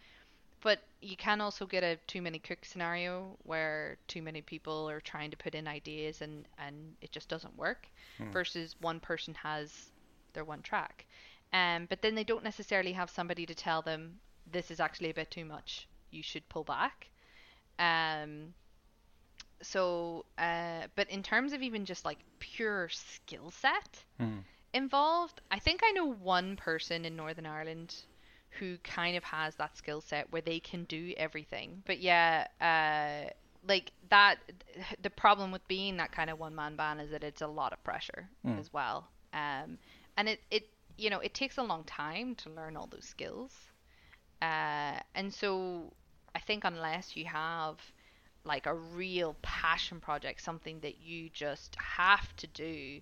but you can also get a too many cooks scenario where too many people are trying to put in ideas and and it just doesn't work versus one person has their one track. Um, but then they don't necessarily have somebody to tell them this is actually a bit too much. You should pull back. Um, so uh, but in terms of even just like pure skill set Hmm. involved i think i know one person in northern ireland who kind of has that skill set where they can do everything. But yeah uh, like that the problem with being that kind of one man band is that it's a lot of pressure Mm. as well. Um, and it, it you know it takes a long time to learn all those skills. Uh, and so i think unless you have like a real passion project something that you just have to do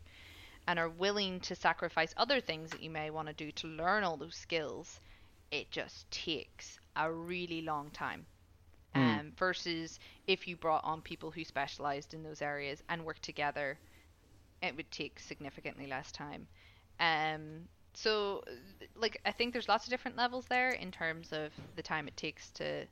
and are willing to sacrifice other things that you may want to do to learn all those skills it just takes a really long time Hmm. um, versus if you brought on people who specialized in those areas and worked together it would take significantly less time um, so like i think there's lots of different levels there in terms of the time it takes to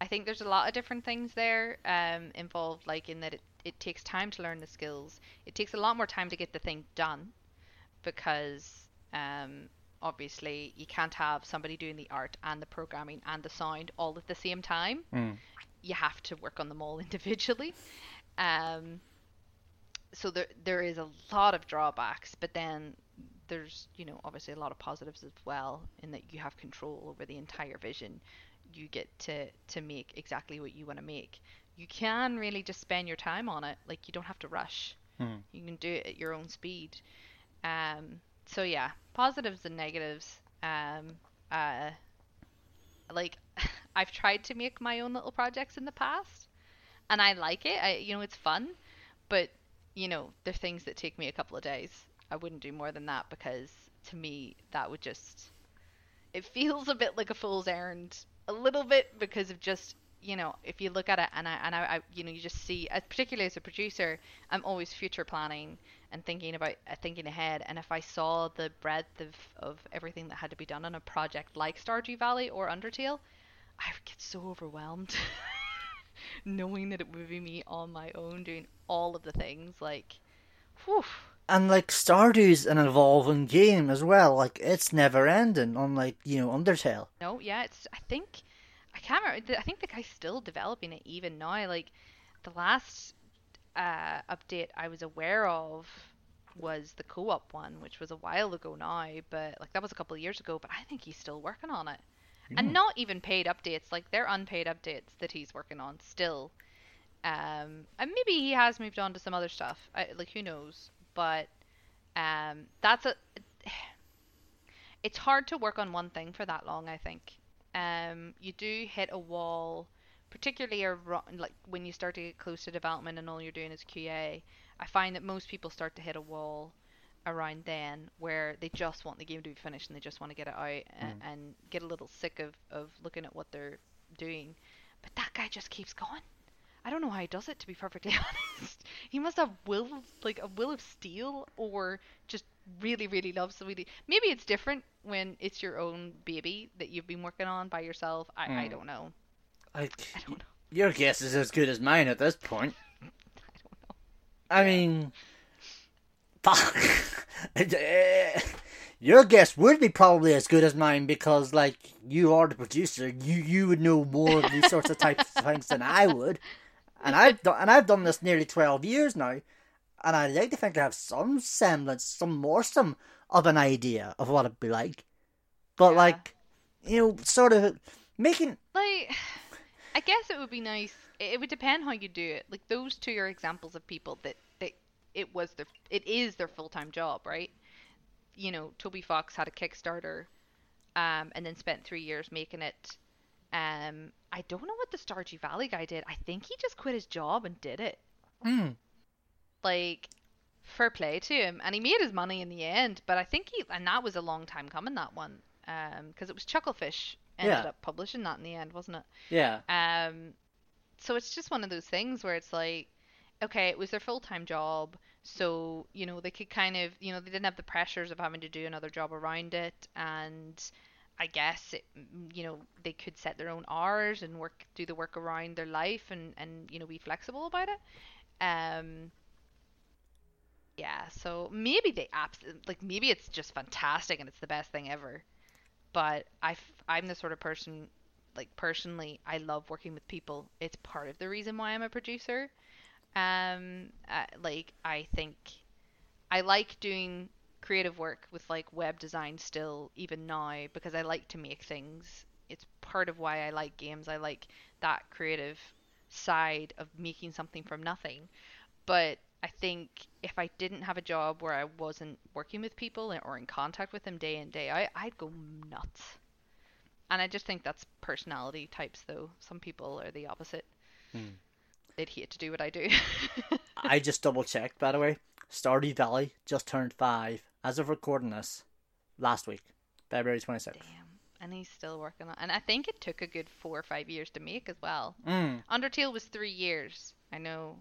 I think there's a lot of different things there um, involved, like in that it, it takes time to learn the skills. It takes a lot more time to get the thing done because Um, obviously, you can't have somebody doing the art and the programming and the sound all at the same time. Mm. You have to work on them all individually. Um, so there there is a lot of drawbacks, but then there's you know obviously a lot of positives as well in that you have control over the entire vision. You get to to make exactly what you want to make. You can really just spend your time on it. Like you don't have to rush. Hmm. You can do it at your own speed. Um, so yeah, positives and negatives. Um, uh, like I've tried to make my own little projects in the past, and I like it. I, you know, it's fun, but you know, they're things that take me a couple of days. I wouldn't do more than that because to me that would just it feels a bit like a fool's errand a little bit because of just you know if you look at it and I and I, I you know you just see as particularly as a producer I'm always future planning and thinking about uh, thinking ahead and if I saw the breadth of of everything that had to be done on a project like Stardew Valley or Undertale I would get so overwhelmed knowing that it would be me on my own doing all of the things like whew And like Stardew's an evolving game as well. Like it's never ending, unlike you know Undertale. No, yeah, it's. I think I can't remember. I think the guy's still developing it even now. Like the last uh, update I was aware of was the co-op one, which was a while ago now. But like that was a couple of years ago. But I think he's still working on it, and not even paid updates. Like they're unpaid updates that he's working on still. Um, and maybe he has moved on to some other stuff. I, like who knows? But um, that's a it's hard to work on one thing for that long. I think um, you do hit a wall, particularly like when you start to get close to development and all you're doing is QA. I find that most people start to hit a wall around then where they just want the game to be finished and they just want to get it out and, and get a little sick of, of looking at what they're doing. But that guy just keeps going. I don't know how he does it to be perfectly honest. He must have will like a will of steel or just really really loves the really maybe it's different when it's your own baby that you've been working on by yourself. I, I Mm. don't know. Like I don't know. your guess is as good as mine at this point. I don't know. I mean, fuck. Eh, Your guess would be probably as good as mine because, like, you are the producer. You you would know more of these sorts of types of things than I would. And I've done and I've done this nearly twelve years now, and I'd like to think I have some semblance, some more some of an idea of what it'd be like. But Yeah. like, you know, sort of making Like, I guess it would be nice. It would depend how you do it. Like those two are examples of people that that it was their it is their full time job, right? You know, Toby Fox had a Kickstarter, um, and then spent three years making it. Um, I don't know what the Stardew Valley guy did. I think he just quit his job and did it. mm, Like, fair play to him, and he made his money in the end. But I think he and that was a long time coming. That one, um, because it was Chucklefish ended Yeah. up publishing that in the end, wasn't it? yeah. Um, so it's just one of those things where it's like, okay, it was their full time job, so you know they could kind of, you know, they didn't have the pressures of having to do another job around it, and I guess it, you know, they could set their own hours and work, do the work around their life, and and you know be flexible about it. Um. Yeah, so maybe they abs like maybe it's just fantastic and it's the best thing ever. But I I'm the sort of person like personally I love working with people. It's part of the reason why I'm a producer. Um uh, like I think I like doing creative work with like web design still even now because I like to make things. It's part of why I like games. I like that creative side of making something from nothing. But I think if I didn't have a job where I wasn't working with people or in contact with them day in day out, I'd go nuts. And I just think that's personality types, though. Some people are the opposite. Hmm. They'd hate to do what I do. I just double checked, by the way. Stardew Valley just turned five as of recording this last week, February 26th. Damn. And he's still working on it. And I think it took a good four or five years to make as well. Mm. Undertale was three years. I know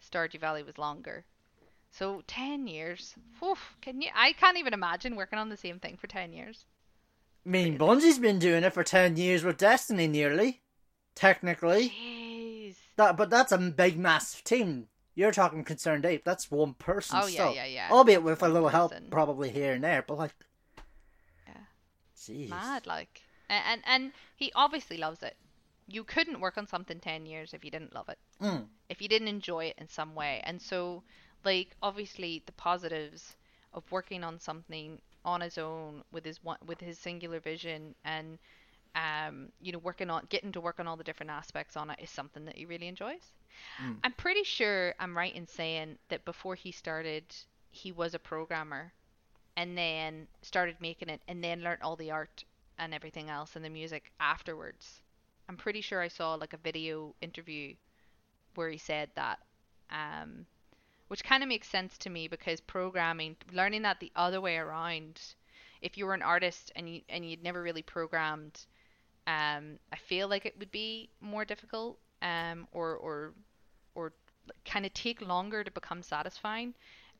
Stardew Valley was longer. So ten years. Whew, can you? I can't even imagine working on the same thing for ten years. I mean, Bungie's been doing it for 10 years with Destiny, nearly. Technically. Jeez. That, but that's a big, massive team. You're talking ConcernedApe. That's one person Oh yeah, still. yeah, yeah. Albeit with a One little help, probably here and there. But, like, yeah, Jeez. mad like and, and and he obviously loves it you couldn't work on something 10 years if you didn't love it Mm. if you didn't enjoy it in some way and so like obviously the positives of working on something on his own with his one with his singular vision and um you know working on getting to work on all the different aspects on it is something that he really enjoys Mm. i'm pretty sure i'm right in saying that before he started he was a programmer and then started making it and then learned all the art and everything else and the music afterwards. I'm pretty sure I saw like a video interview where he said that um which kind of makes sense to me because programming learning that the other way around if you were an artist and you and you'd never really programmed um I feel like it would be more difficult um or or or kind of take longer to become satisfying.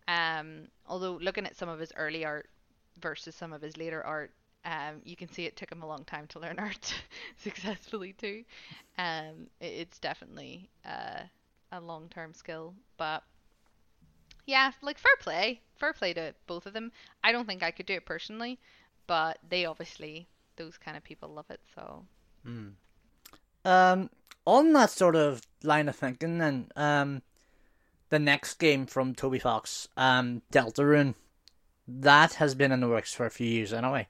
Um, although looking at some of his early art versus some of his later art, um, you can see it took him a long time to learn art successfully too. Um, it, it's definitely uh, a long-term skill, but yeah, like fair play, fair play to both of them. I don't think I could do it personally, but they obviously those kind of people love it. So Mm. Um, on that sort of line of thinking, then, um, the next game from Toby Fox, um, Deltarune, that has been in the works for a few years anyway.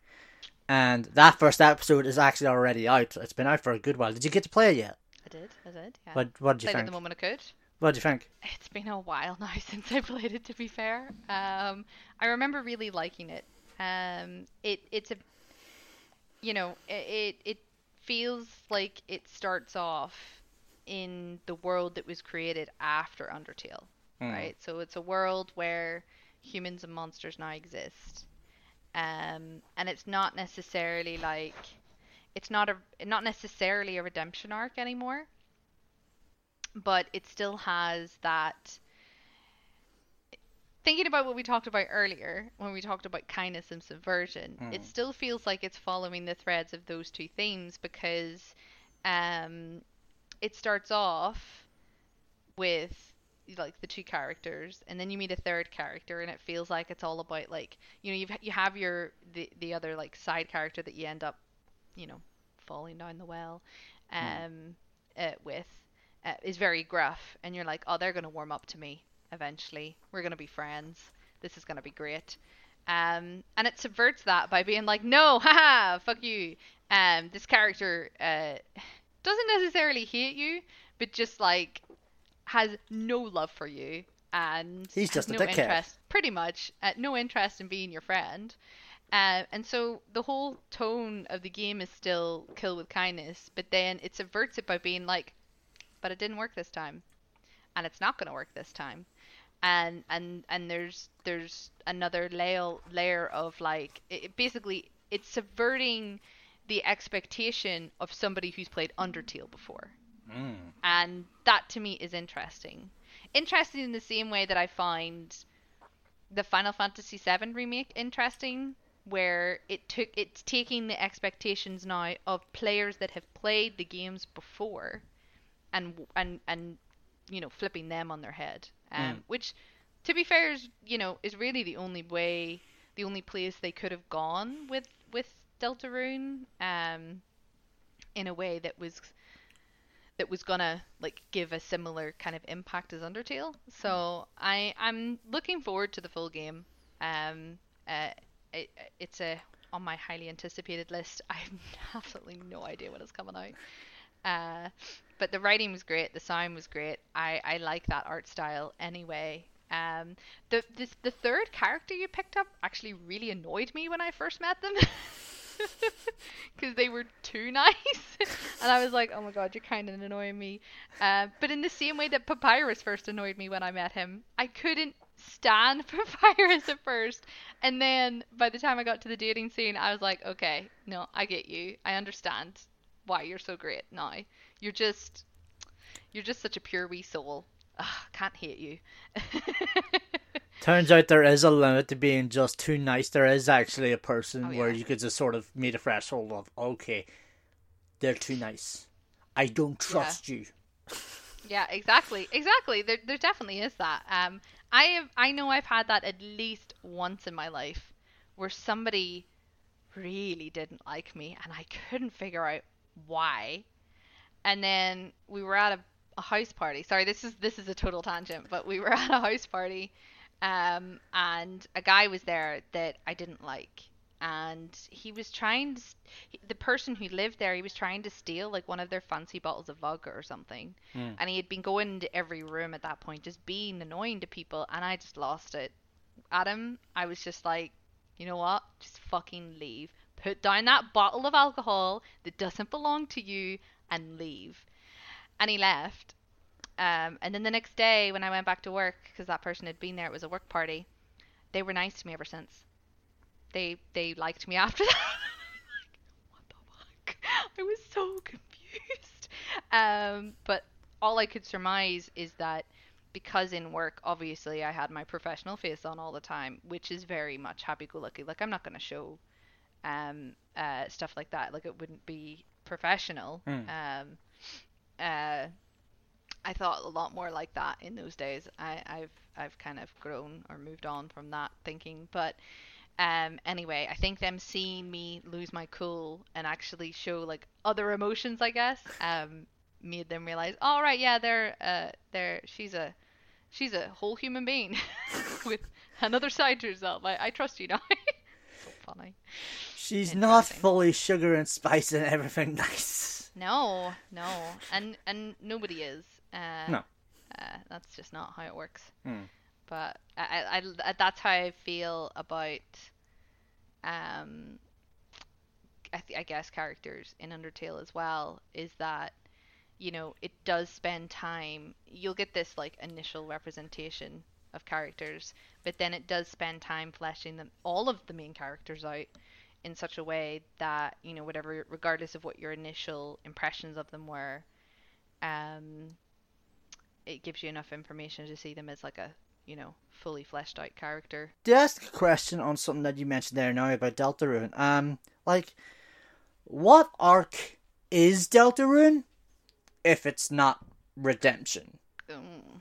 And that first episode is actually already out. It's been out for a good while. Did you get to play it yet? I did, I did, yeah. What What did you Played it think? the moment I could. What did you think? It's been a while now since I played it. To be fair, um, I remember really liking it. Um, it it's a, you know, it, it it feels like it starts off in the world that was created after Undertale, Hmm. right? So it's a world where humans and monsters now exist, um, and it's not necessarily like, it's not a not necessarily a redemption arc anymore but it still has that thinking about what we talked about earlier when we talked about kindness and subversion it Mm. still feels like it's following the threads of those two themes because um it starts off with like the two characters and then you meet a third character and it feels like it's all about like you know you've, you have your the, the other like side character that you end up you know falling down the well um uh, with uh, is very gruff and you're like oh they're going to warm up to me eventually. We're going to be friends. This is going to be great. Um and it subverts that by being like no haha fuck you. Um this character uh doesn't necessarily hate you but just like has no love for you and He's just a no dickhead. interest pretty much uh, no interest in being your friend. Uh, and so the whole tone of the game is still kill with kindness, but then it subverts it by being like, but it didn't work this time, and it's not going to work this time, and and and there's there's another layer layer of like it basically it's subverting the expectation of somebody who's played Undertale before Mm. and that to me is interesting. Interesting in the same way that I find the Final Fantasy VII remake interesting, where it took it's taking the expectations now of players that have played the games before, and and and you know flipping them on their head, um, Mm. which to be fair is you know is really the only way, the only place they could have gone with with Deltarune, um, in a way that was that was gonna like give a similar kind of impact as Undertale. So I I'm looking forward to the full game. Um, uh, it, it's a on my highly anticipated list. I have absolutely no idea when it's coming out. Uh, but the writing was great, the sound was great. I I like that art style anyway. Um, the this, the third character you picked up actually really annoyed me when I first met them. Because they were too nice, and I was like, "Oh my god, you're kind of annoying me." Uh, but in the same way that Papyrus first annoyed me when I met him, I couldn't stand Papyrus at first, and then by the time I got to the dating scene, I was like, "Okay, no, I get you. I understand why you're so great now. You're just, you're just such a pure wee soul. Ugh, can't hate you." Turns out there is a limit to being just too nice. There is actually a person Oh, where you could just sort of meet a threshold of, okay, they're too nice. I don't trust you. Yeah, exactly, exactly. There, there definitely is that. Um, I have, I know I've had that at least once in my life, where somebody really didn't like me, and I couldn't figure out why. And then we were at a, a house party. Sorry, this is this is a total tangent, but we were at a house party, um, and a guy was there that I didn't like, and he was trying to, the person who lived there, he was trying to steal like one of their fancy bottles of vodka or something, Mm. and he had been going to every room at that point, just being annoying to people, and I just lost it. Adam, I was just like, you know what? Just fucking leave. Put down that bottle of alcohol that doesn't belong to you and leave. And he left. Um, and then the next day, when I went back to work, because that person had been there, it was a work party. They were nice to me ever since. They they liked me after that. what the fuck? I was so confused. Um, but all I could surmise is that because in work, obviously, I had my professional face on all the time, which is very much happy-go-lucky. Like I'm not gonna show um uh stuff like that. Like it wouldn't be professional. Mm. Um, uh, I thought a lot more like that in those days. I, I've I've kind of grown or moved on from that thinking, but um, anyway, I think them seeing me lose my cool and actually show like other emotions, I guess, um, made them realize, all right, yeah, they're uh, they're she's a she's a whole human being with another side to herself. I, I trust you now. so funny. She's not fully sugar and spice and everything nice. No, no, and and nobody is. Uh, No. uh, that's just not how it works. Hmm. But I, I, I, that's how I feel about, um, I, th- I guess characters in Undertale as well. Is that, you know, it does spend time. You'll get this like initial representation of characters, but then it does spend time fleshing them all of the main characters out in such a way that you know whatever regardless of what your initial impressions of them were um it gives you enough information to see them as like a you know fully fleshed out character To ask a question on something that you mentioned there now about Deltarune, um, like, what arc is Deltarune if it's not redemption? Mm.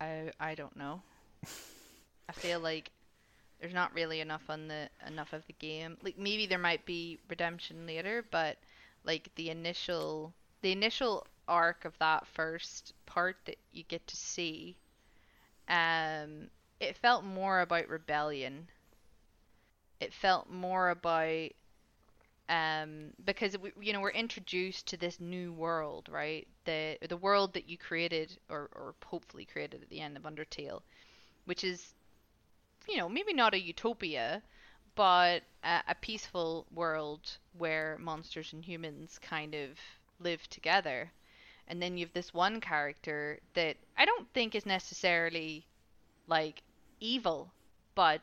i i don't know i feel like there's not really enough on the enough of the game like maybe there might be redemption later but like the initial the initial arc of that first part that you get to see um it felt more about rebellion. It felt more about um because we, you know we're introduced to this new world right? The the world that you created or or hopefully created at the end of Undertale which is you know maybe not a utopia but a, a peaceful world where monsters and humans kind of live together and then you have this one character that I don't think is necessarily like evil but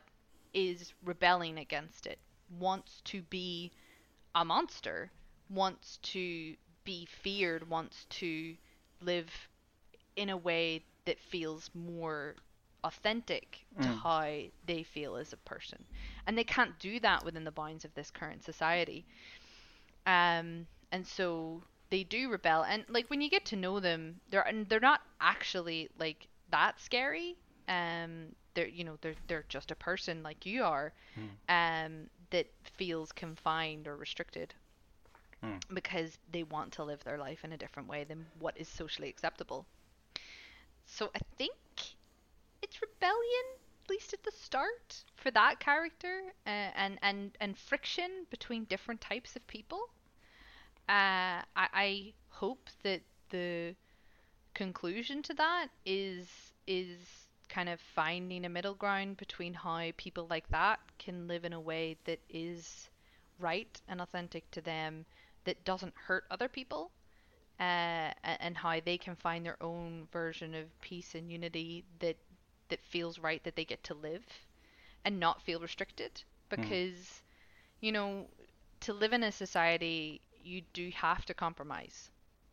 is rebelling against it wants to be a monster wants to be feared wants to live in a way that feels more authentic to Mm. how they feel as a person and they can't do that within the bounds of this current society um and so they do rebel and like when you get to know them they're and they're not actually like that scary um they're you know they're they're just a person like you are um that feels confined or restricted. Hmm. because they want to live their life in a different way than what is socially acceptable. So i think it's rebellion at least at the start for that character uh, and and and friction between different types of people uh, I, I hope that the conclusion to that is is kind of finding a middle ground between how people like that can live in a way that is right and authentic to them that doesn't hurt other people uh, and how they can find their own version of peace and unity that that feels right that they get to live and not feel restricted. Because you know to live in a society you do have to compromise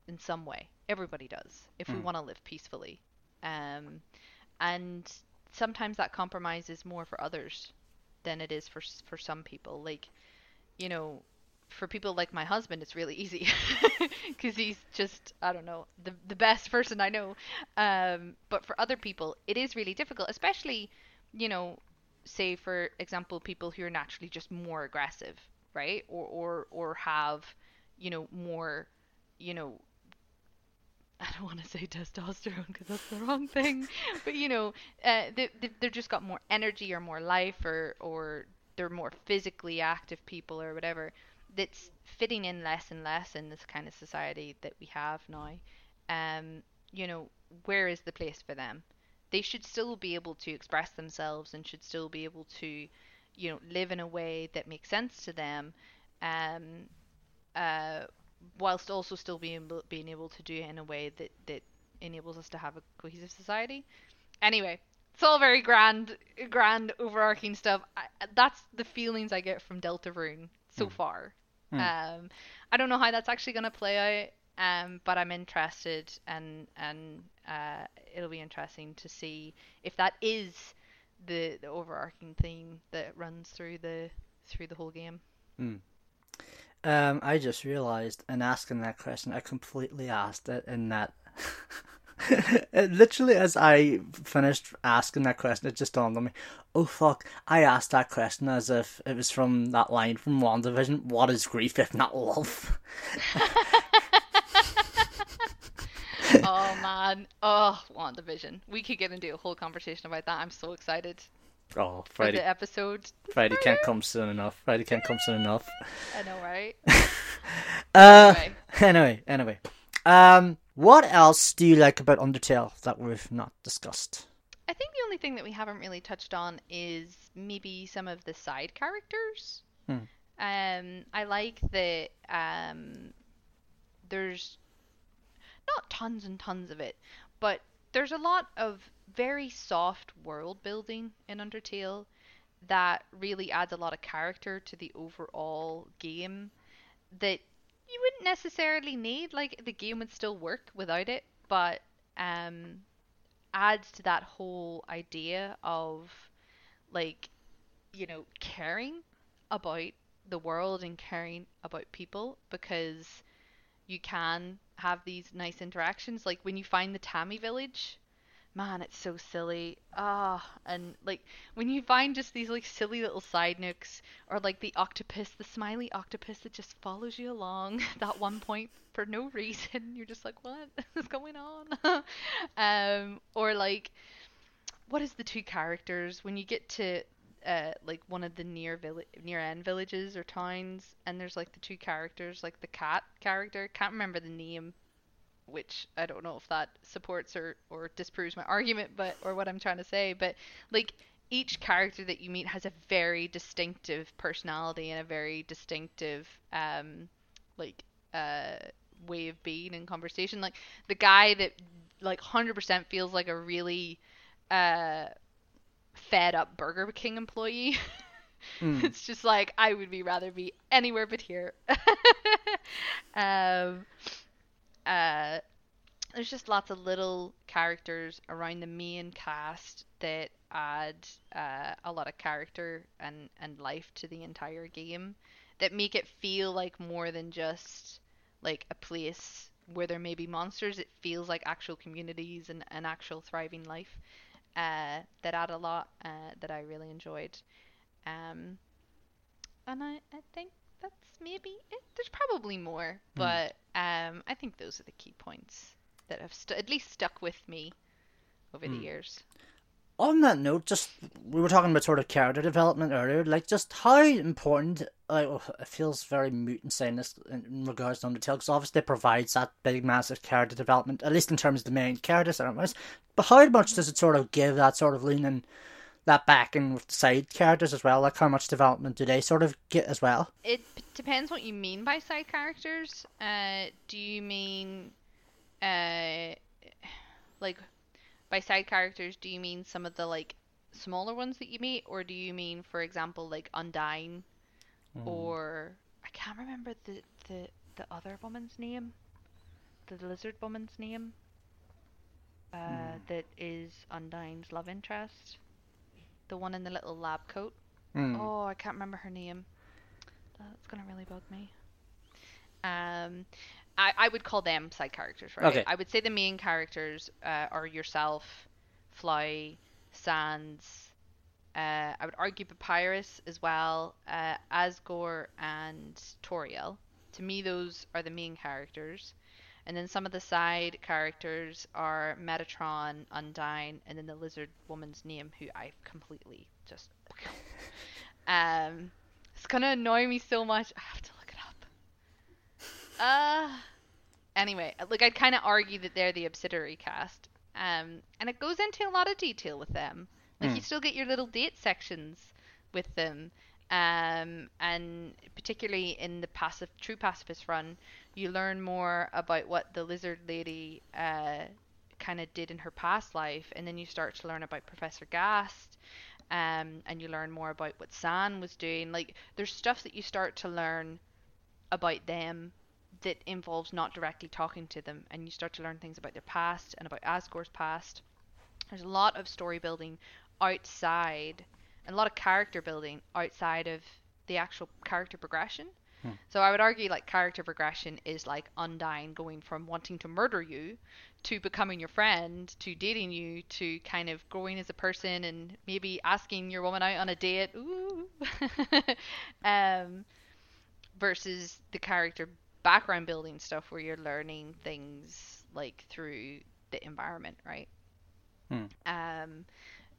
in some way everybody does if we Mm. want to live peacefully um, and sometimes that compromise is more for others than it is for for some people like you know for people like my husband it's really easy because he's just i don't know the the best person i know um but for other people it is really difficult especially you know say for example people who are naturally just more aggressive, right? Or or or have, you know, more, you know, I don't want to say testosterone because that's the wrong thing, but you know, uh, they, they they've just got more energy or more life or or they're more physically active people or whatever. That's fitting in less and less in this kind of society that we have now. Um, you know, where is the place for them? They should still be able to express themselves and should still be able to, you know, live in a way that makes sense to them. Um, uh, whilst also still being able, being able to do it in a way that, that enables us to have a cohesive society. Anyway, it's all very grand, grand overarching stuff. I, that's the feelings I get from Deltarune so Mm. far. Mm. Um, I don't know how that's actually going to play out, um, but I'm interested, and and uh, it'll be interesting to see if that is the the overarching theme that runs through the through the whole game. Um, I just realized in asking that question, I completely asked it in that. literally, as I finished asking that question, it just dawned on me. Oh fuck! I asked that question as if it was from that line from WandaVision. What is grief if not love? oh man, oh WandaVision. We could get into a whole conversation about that. I'm so excited Oh, for Friday, the episode. Friday can't come soon enough. Friday can't come soon enough. I know, right? Uh, Anyway. anyway, anyway. Um, what else do you like about Undertale that we've not discussed? I think the only thing that we haven't really touched on is maybe some of the side characters. Hmm. Um, I like that um, there's not tons and tons of it, but there's a lot of very soft world building in Undertale that really adds a lot of character to the overall game that you wouldn't necessarily need. Like the game would still work without it, but um, adds to that whole idea of like you know caring about the world and caring about people because you can have these nice interactions like when you find the Temmie village man it's so silly. Ah and like when you find just these like silly little side nooks or like the octopus the smiley octopus that just follows you along that one point for no reason you're just like what is going on? Um or like what is the two characters? When you get to uh like one of the near village near end villages or towns and there's like the two characters like the cat character can't remember the name which I don't know if that supports or or disproves my argument but or what I'm trying to say but like each character that you meet has a very distinctive personality and a very distinctive um like uh way of being in conversation like the guy that like 100% feels like a really uh fed up Burger King employee. Mm. it's just like I would be rather be anywhere but here. um uh there's just lots of little characters around the main cast that add uh, a lot of character and, and life to the entire game that make it feel like more than just like a place where there may be monsters. It feels like actual communities and an actual thriving life uh, that add a lot uh, that I really enjoyed. Um, and I, I think that's maybe it. There's probably more, but um, I think those are the key points that have stu- at least stuck with me over the years. On that note, just we were talking about sort of character development earlier. Like, just how important. Like, oh, it feels very moot in saying this in regards to Undertale, because obviously it provides that big, massive character development, at least in terms of the main characters. But how much does it sort of give that sort of leaning that back in with the side characters as well? Like, how much development do they sort of get as well? It p- depends what you mean by side characters. Uh, do you mean, uh, like, by side characters, do you mean some of the like smaller ones that you meet, or do you mean, for example, like Undyne, or I can't remember the the the other woman's name, the lizard woman's name. Uh, that is Undyne's love interest, the one in the little lab coat. Hmm. Oh, I can't remember her name. That's gonna really bug me. Um, I, I would call them side characters, right? Okay. I would say the main characters uh, are yourself, Flowey, Sans. Uh, I would argue Papyrus as well, uh, Asgore and Toriel. To me, those are the main characters. And then some of the side characters are Mettaton, Undyne, and then the lizard woman's name, who I completely just. um, it's gonna annoy me so much. I have to look it up. Uh, anyway, like I'd kind of argue that they're the Obsidiary cast. Um, and it goes into a lot of detail with them. Like you Mm. still get your little date sections with them. Um, and particularly in the passive, true pacifist run, you learn more about what the lizard lady uh, kind of did in her past life, and then you start to learn about Professor Gast, um, and you learn more about what Sans was doing. Like, there's stuff that you start to learn about them that involves not directly talking to them, and you start to learn things about their past and about Asgore's past. There's a lot of story building outside, and a lot of character building outside of the actual character progression. Hmm. So I would argue like character progression is like Undyne going from wanting to murder you to becoming your friend to dating you to kind of growing as a person and maybe asking your woman out on a date. Ooh. um, versus the character background building stuff where you're learning things like through the environment, right? Hmm. Um,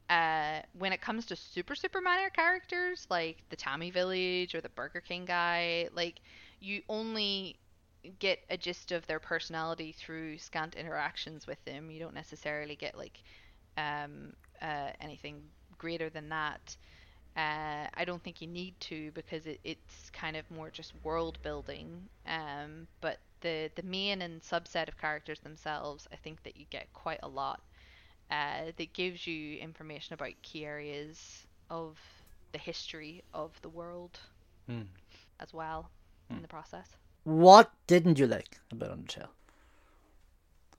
uh, when it comes to super super minor characters like the Temmie Village or the Burger King guy, like you only get a gist of their personality through scant interactions with them. You don't necessarily get like um, uh, anything greater than that. Uh, I don't think you need to because it, it's kind of more just world building. Um, but the the main and subset of characters themselves, I think that you get quite a lot. Uh, that gives you information about key areas of the history of the world Hmm. as well Hmm. in the process. What didn't you like about Undertale?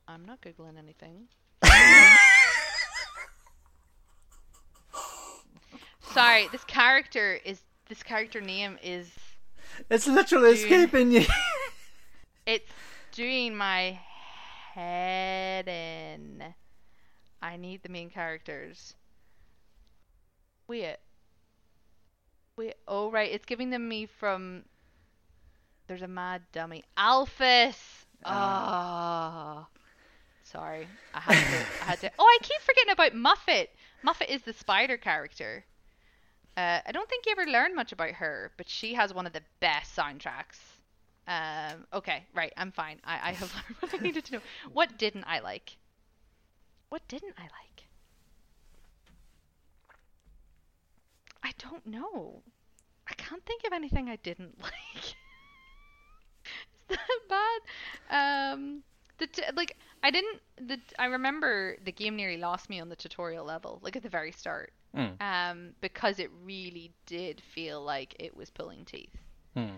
I'm not googling anything. Sorry, this character is this character name is It's literally Dude. escaping you. it's doing my head in. I need the main characters. Wait. Wait. Oh right, it's giving them me from. There's a mad dummy. Alphys. Ah. Sorry, I had to. I had to. Oh, I keep forgetting about Muffet. Muffet is the spider character. Uh, I don't think you ever learn much about her, but she has one of the best soundtracks. Um, okay, right, I'm fine. I, I have learned what I needed to know. What didn't I like? What didn't I like? I don't know. I can't think of anything I didn't like. Is that bad? Um, the t- like I didn't. The I remember the game nearly lost me on the tutorial level, like at the very start, Hmm. um, because it really did feel like it was pulling teeth. Hmm.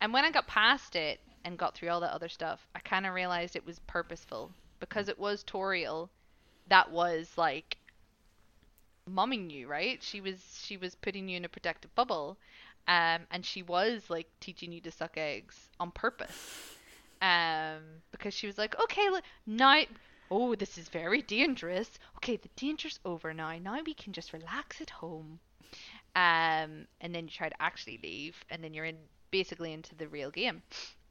And when I got past it and got through all that other stuff, I kind of realized it was purposeful because it was Toriel that was like mumming you, right? She was she was putting you in a protective bubble, um, and she was like teaching you to suck eggs on purpose, um, because she was like, okay, look, now, oh, this is very dangerous. Okay, the danger's over now. Now we can just relax at home. Um, and then you try to actually leave, and then you're in basically into the real game.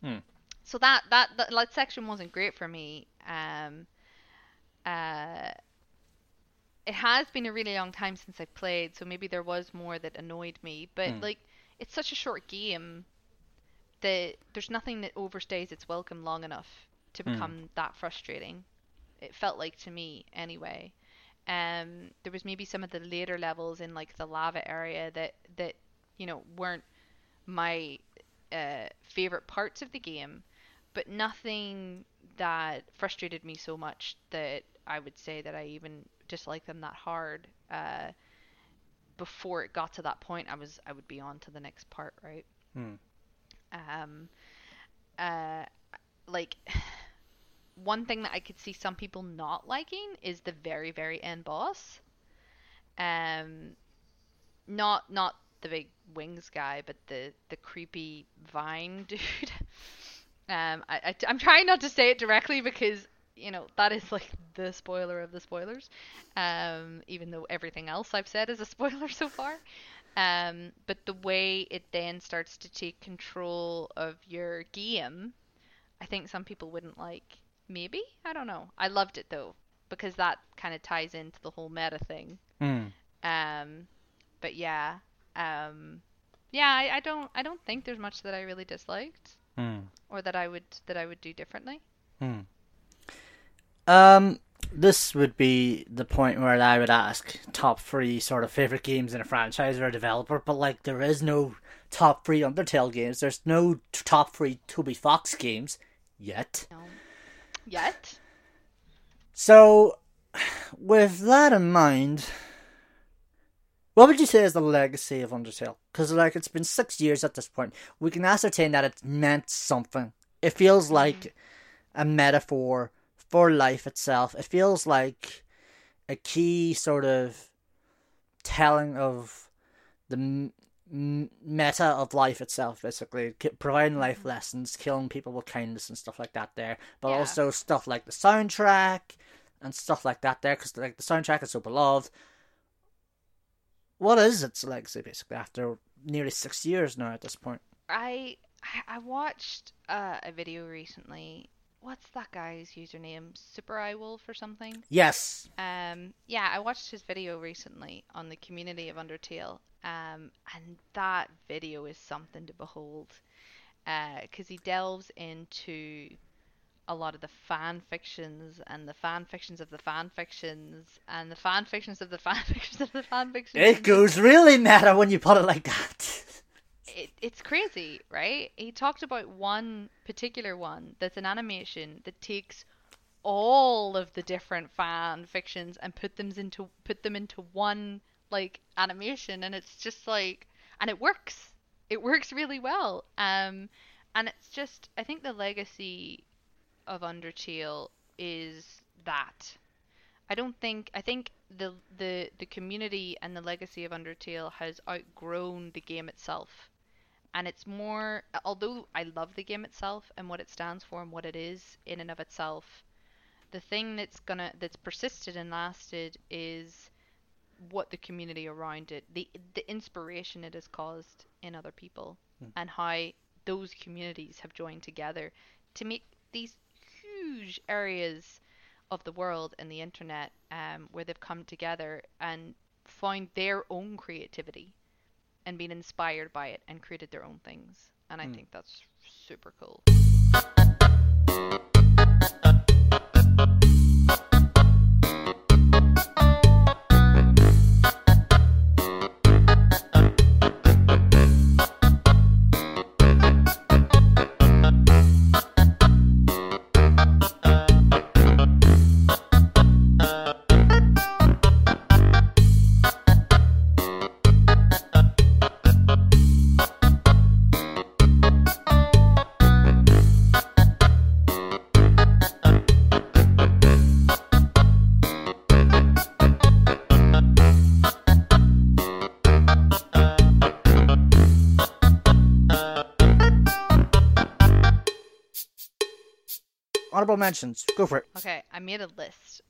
Hmm. So that, that that that section wasn't great for me. Um, uh, it has been a really long time since I played, so maybe there was more that annoyed me. But Hmm. like, it's such a short game that there's nothing that overstays its welcome long enough to Hmm. become that frustrating. It felt like to me anyway. Um, there was maybe some of the later levels in like the lava area that that you know weren't my uh, favorite parts of the game, but nothing that frustrated me so much that I would say that I even disliked them that hard. Uh, before it got to that point, I was I would be on to the next part, right? Hmm. Um, uh, like one thing that I could see some people not liking is the very very end boss. Um, not not the big wings guy, but the the creepy vine dude. um, I, I am trying not to say it directly because you know, that is like the spoiler of the spoilers. Um, even though everything else I've said is a spoiler so far. Um, but the way it then starts to take control of your game, I think some people wouldn't like. Maybe I don't know. I loved it though because that kind of ties into the whole meta thing. Mm. Um, but yeah, um, yeah, I, I don't I don't think there's much that I really disliked Mm. or that I would that I would do differently. Mm. Um, this would be the point where I would ask top three sort of favorite games in a franchise or a developer, but like there is no top three Undertale games. There's no t- top three Toby Fox games yet. No. Yet. So, with that in mind, what would you say is the legacy of Undertale? Because like it's been six years at this point, we can ascertain that it meant something. It feels like a metaphor for life itself. It feels like a key sort of telling of the m- m- meta of life itself, basically K- providing life lessons, killing people with kindness and stuff like that. There, but Yeah. also stuff like the soundtrack and stuff like that. There, because like the soundtrack is so beloved. What is its legacy, basically, after nearly six years now at this point? I I- I watched uh, a video recently. What's that guy's username? Super Eye Wolf or something? Yes. Um, yeah, I watched his video recently on the community of Undertale, um, and that video is something to behold, because he delves into a lot of the fan fictions and the fan fictions of the fan fictions and the fan fictions of the fan fictions of the fan fictions. It goes really meta when you put it like that. it, it's crazy, right? He talked about one particular one that's an animation that takes all of the different fan fictions and put them into put them into one like animation and it's just like and it works. It works really well. Um and it's just I think the legacy of Undertale is that. I don't think I think the the the community and the legacy of Undertale has outgrown the game itself. And it's more although I love the game itself and what it stands for and what it is in and of itself, the thing that's gonna that's persisted and lasted is what the community around it, the the inspiration it has caused in other people and how those communities have joined together to make these huge areas of the world and the internet um, where they've come together and found their own creativity and been inspired by it and created their own things. And I hmm. think that's super cool. Honorable mentions. Go for it. Okay, I made a list.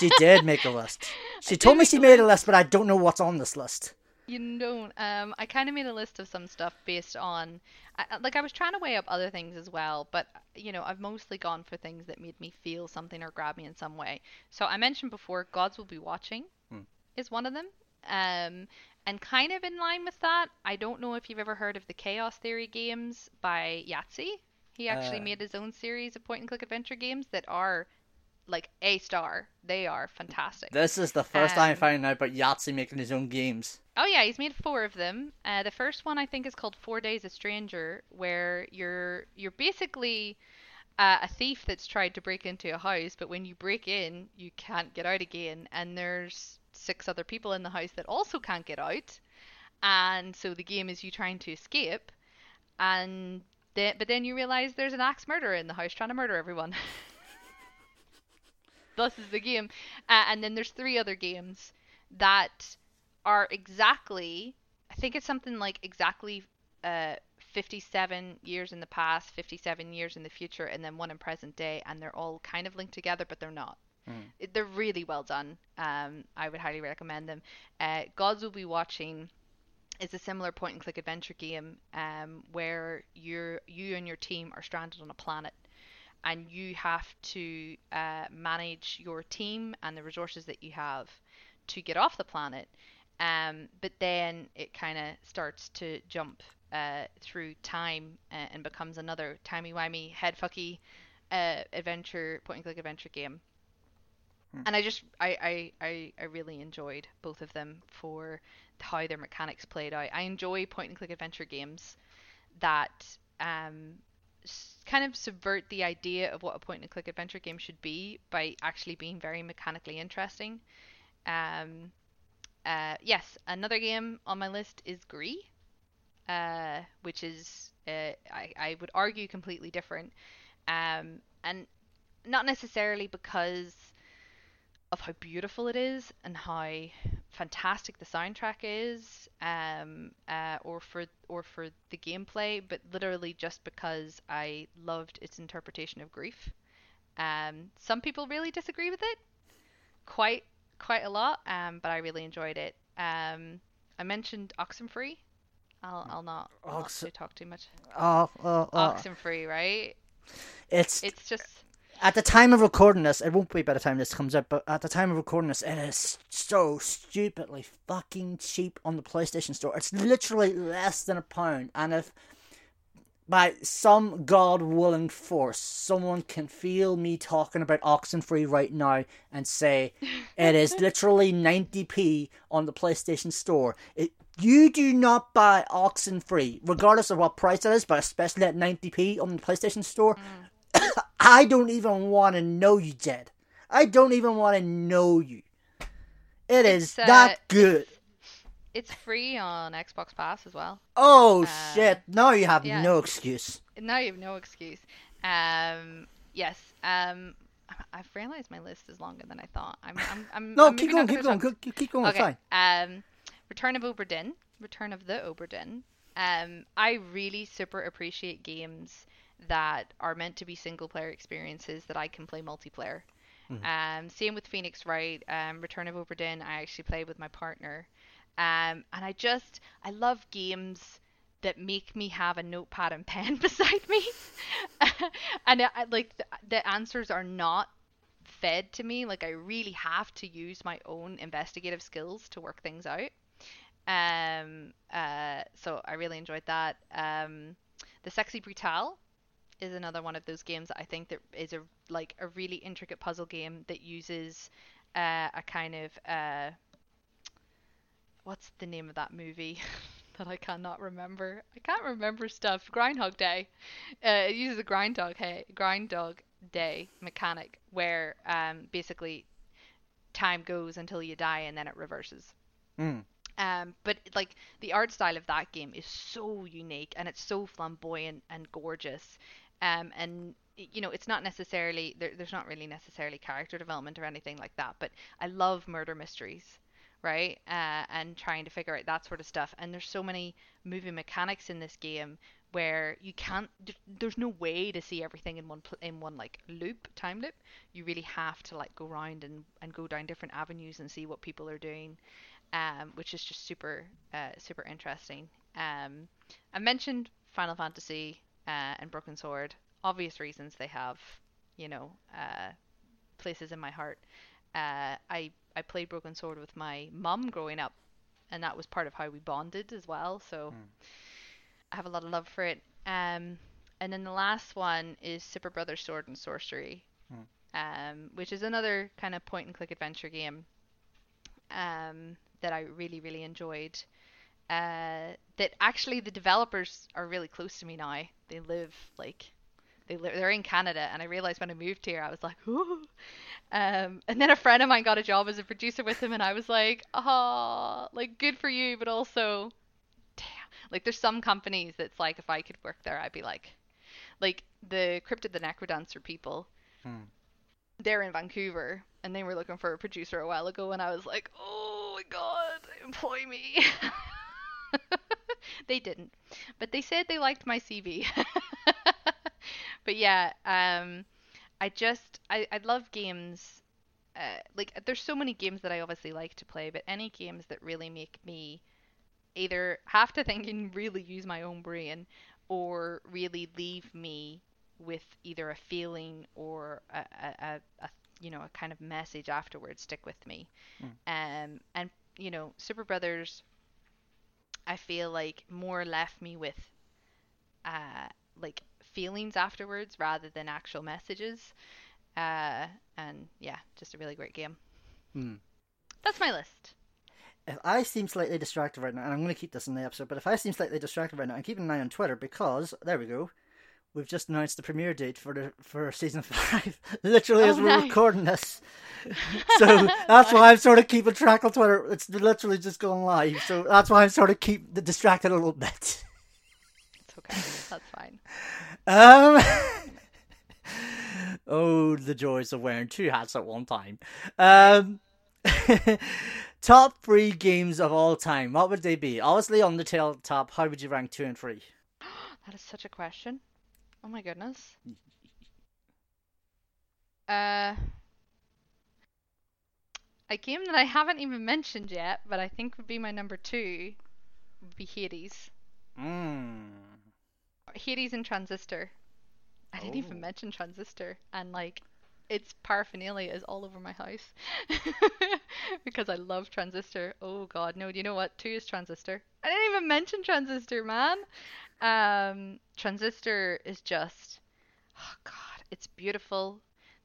She did make a list. She I told me she made a list, but I don't know what's on this list. You don't. Um, I kind of made a list of some stuff based on, I- like, I was trying to weigh up other things as well, but you know, I've mostly gone for things that made me feel something or grab me in some way. So I mentioned before, Gods Will Be Watching Hmm. is one of them. Um, and kind of in line with that, I don't know if you've ever heard of the Chaos Theory games by Yahtzee. He actually Uh. made his own series of point and click adventure games that are like a star. They are fantastic. This is the first time Um, finding out about Yahtzee making his own games. Oh yeah, he's made four of them. Uh, the first one I think is called Four Days a Stranger, where you're you're basically uh, a thief that's tried to break into a house, but when you break in, you can't get out again, and there's six other people in the house that also can't get out, and so the game is you trying to escape, and then but then you realize there's an axe murderer in the house trying to murder everyone. Thus is the game, uh, and then there's three other games that are exactly I think it's something like exactly uh 57 years in the past, 57 years in the future, and then one in present day, and they're all kind of linked together, but they're not. It- They're really well done. Um, I would highly recommend them. Uh, Gods will be watching is a similar point and click adventure game um, where you're you and your team are stranded on a planet and you have to uh, manage your team and the resources that you have to get off the planet um, but then it kind of starts to jump uh, through time uh, and becomes another timey-wimey headfucky uh, adventure point and click adventure game. And I just I, I, I, I really enjoyed both of them for how their mechanics played out. I enjoy point and click adventure games that um, kind of subvert the idea of what a point and click adventure game should be by actually being very mechanically interesting. Um, uh, yes, another game on my list is Gris, uh, which is uh, I, I would argue completely different, um, and not necessarily because of how beautiful it is and how fantastic the soundtrack is, um, uh, or for or for the gameplay, but literally just because I loved its interpretation of grief. Um, some people really disagree with it, quite quite a lot, um, but I really enjoyed it. Um, I mentioned Oxenfree. I'll I'll not, I'll not Oxen- to talk too much. Oh, oh, oh. Oxenfree, right? It's It's just at the time of recording this. It won't be by the time this comes out, but at the time of recording this, it is so stupidly fucking cheap on the PlayStation Store. It's literally less than a pound, and if by some god willing force, someone can feel me talking about Oxenfree right now and say it is literally 90p on the PlayStation Store. It, you do not buy Oxenfree, regardless of what price it is, but especially at 90p on the PlayStation Store. Mm. I don't even want to know you, Jed. I don't even want to know you. It is uh, that good. it's free on Xbox Pass as well. Oh uh, shit! Now you have yeah. no excuse. Now you have no excuse. Um, yes. Um, I've realized my list is longer than I thought. I'm. I'm. I'm No, I'm keep going, keep going, keep, keep going. Okay. Fine. Um, Return of Obra Dinn. Return of the Obra Dinn. Um, I really super appreciate games that are meant to be single player experiences that I can play multiplayer. Um, same with Phoenix Wright. Um, Return of Obra Dinn. I actually play with my partner. Um, and I just I love games that make me have a notepad and pen beside me, and I, I- like the, the answers are not fed to me. Like I really have to use my own investigative skills to work things out. Um, uh, so I really enjoyed that. Um, the Sexy Brutale is another one of those games that I think that is a like a really intricate puzzle game that uses uh, a kind of uh, what's the name of that movie that I cannot remember? I can't remember stuff. Groundhog Day. Uh, it uses a Groundhog Hey Groundhog Day mechanic where um, basically time goes until you die and then it reverses. Mm. Um, but like the art style of that game is so unique and it's so flamboyant and gorgeous. Um, and you know, it's not necessarily there, there's not really necessarily character development or anything like that. But I love murder mysteries, right? Uh, and trying to figure out that sort of stuff. And there's so many movie mechanics in this game where you can't. There's no way to see everything in one in one like loop, time loop. You really have to like go around and and go down different avenues and see what people are doing um, which is just super uh, super interesting. Um, I mentioned Final Fantasy uh, and Broken Sword, obvious reasons they have, you know, uh, places in my heart. Uh, I I played Broken Sword with my mum growing up, and that was part of how we bonded as well. So I have a lot of love for it. Um, and then the last one is Superbrothers Sword and Sworcery, um, which is another kind of point and click adventure game um, that I really, really enjoyed. Uh, that actually the developers are really close to me now. They live like they li- they're in Canada, and I realized when I moved here, I was like, Ooh. Um, and then a friend of mine got a job as a producer with him, and I was like, oh, like good for you, but also, damn, like there's some companies that's like if I could work there, I'd be like, like the Crypt of the Necrodancer people Hmm. they're in Vancouver and they were looking for a producer a while ago and I was like, "Oh my god, employ me." they didn't, but they said they liked my CV. but yeah, um, I just I I love games. Uh, like there's so many games that I obviously like to play, but any games that really make me either have to think and really use my own brain, or really leave me with either a feeling or a, a, a, a you know a kind of message afterwards stick with me. Mm. Um, and you know, Superbrothers, I feel like more left me with uh like feelings afterwards rather than actual messages. Uh, and yeah, just a really great game. Hmm. That's my list. If I seem slightly distracted right now, and I'm going to keep this in the episode, but if I seem slightly distracted right now, I'm keeping an eye on Twitter because there we go. We've just announced the premiere date for the for season five, literally Oh, as we're nice. recording this. So that's why I'm sort of keeping track on Twitter. It's literally just going live, so that's why I'm sort of keep distracted a little bit. It's okay. That's fine. Um. oh, the joys of wearing two hats at one time. Um. top three games of all time. What would they be? Obviously, Undertale top. How would you rank two and three? That is such a question. Oh my goodness. Uh, a game that I haven't even mentioned yet, but I think would be my number two, would be Hades. Mm. Hades and Transistor. I didn't even Oh. mention Transistor, and like, its paraphernalia is all over my house because I love Transistor. Oh God, no! Do you know what? Two is Transistor. I didn't even mention Transistor, man. Um, Transistor is just, oh God, it's beautiful.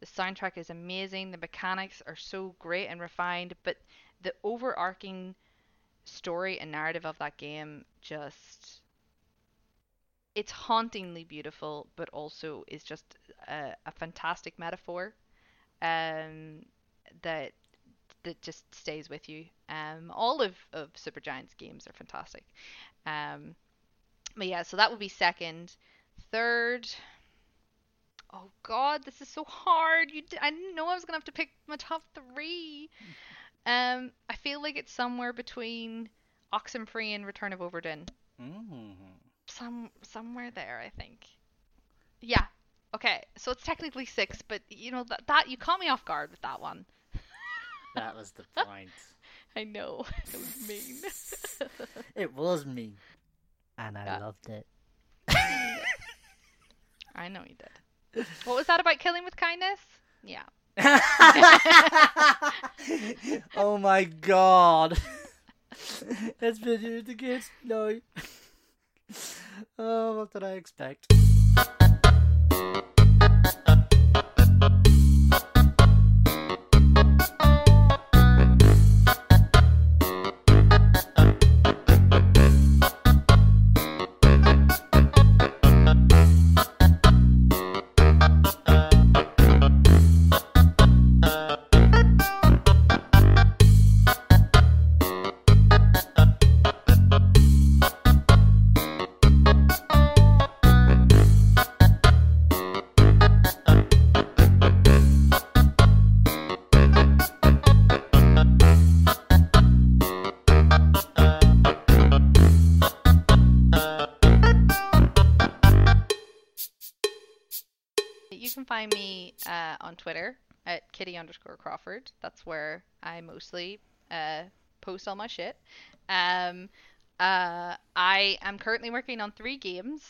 The soundtrack is amazing. The mechanics are so great and refined, but the overarching story and narrative of that game just it's hauntingly beautiful, but also is just a, a fantastic metaphor um, that that just stays with you. Um, all of, of Supergiant's games are fantastic. Um, but yeah, so that would be second. Third, oh god, this is so hard. You, d- I didn't know I was gonna have to pick my top three. Um, I feel like it's somewhere between Oxenfree and Return of Obra Dinn Mm. some somewhere there, I think. Yeah. Okay. So it's technically six, but you know that that you caught me off guard with that one. That was the point. I know. It was mean. it was me, and I Yeah. loved it. I know you did. What was that about killing with kindness? Yeah. oh my god. it's been used against no. Oh, what did I expect? On Twitter at kitty underscore Crawford. That's where I mostly uh, post all my shit. Um, uh, I am currently working on three games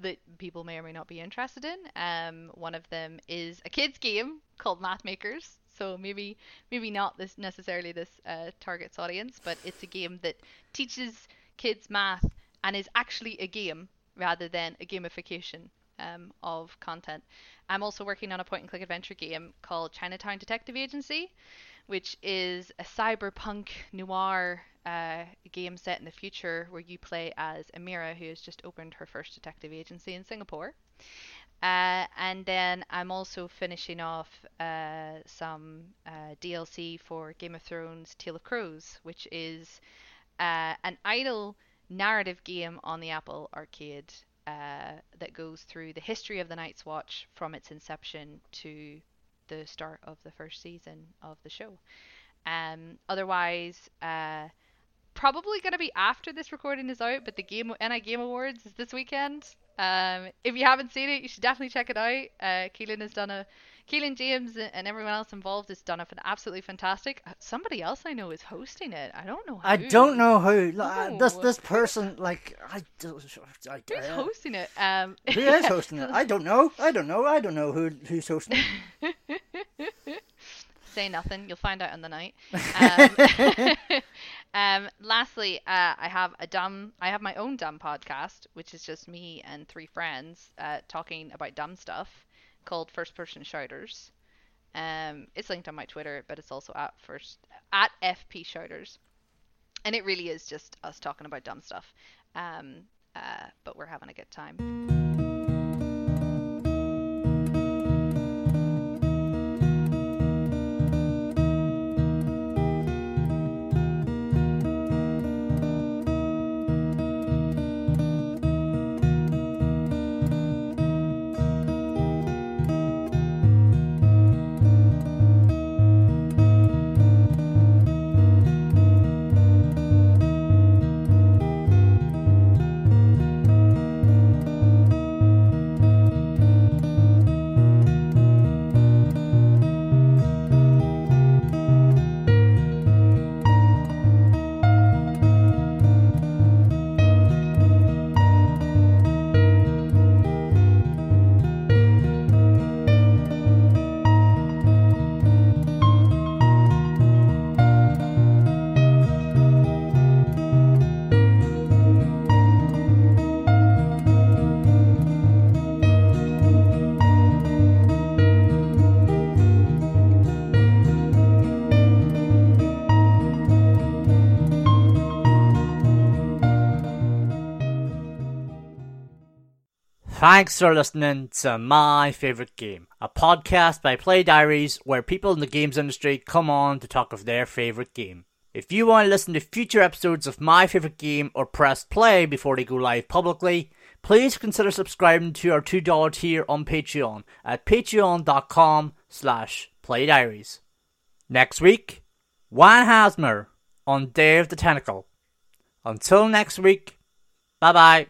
that people may or may not be interested in. Um, one of them is a kids game called Math Makers. So maybe maybe not this necessarily this uh, target's audience, but it's a game that teaches kids math and is actually a game rather than a gamification um, of content. I'm also working on a point and click adventure game called Chinatown Detective Agency, which is a cyberpunk noir uh, game set in the future where you play as Amira, who has just opened her first detective agency in Singapore. Uh, and then I'm also finishing off uh, some uh, DLC for Game of Thrones Tale of Crows, which is uh, an idle narrative game on the Apple Arcade uh, that goes through the history of the Night's Watch from its inception to the start of the first season of the show. Um, otherwise, uh, probably going to be after this recording is out, but the Games NI Game Awards is this weekend. Um, if you haven't seen it, you should definitely check it out. Uh, Keelan has done a Keelan James and everyone else involved has done a absolutely fantastic. Uh, somebody else I know is hosting it. I don't know. Who. I don't know who. This No. this person, like, I don't. I, Who's uh, hosting it? Um, Who is hosting it? I don't know. I don't know. I don't know who who's hosting it. say nothing. You'll find out on the night. Um, um, lastly, uh, I have a dumb. I have my own dumb podcast, which is just me and three friends uh, talking about dumb stuff, called First Person Shouters. Um, it's linked on my Twitter, but it's also at first at FP Shouters, and it really is just us talking about dumb stuff. Um, uh, but we're having a good time. Thanks for listening to My Favorite Game, a podcast by Play Diaries where people in the games industry come on to talk of their favorite game. If you want to listen to future episodes of My Favorite Game or press play before they go live publicly, please consider subscribing to our $2 tier on Patreon at patreon.com slash playdiaries. Next week, Juan Hasmer on Day of the Tentacle. Until next week, bye bye.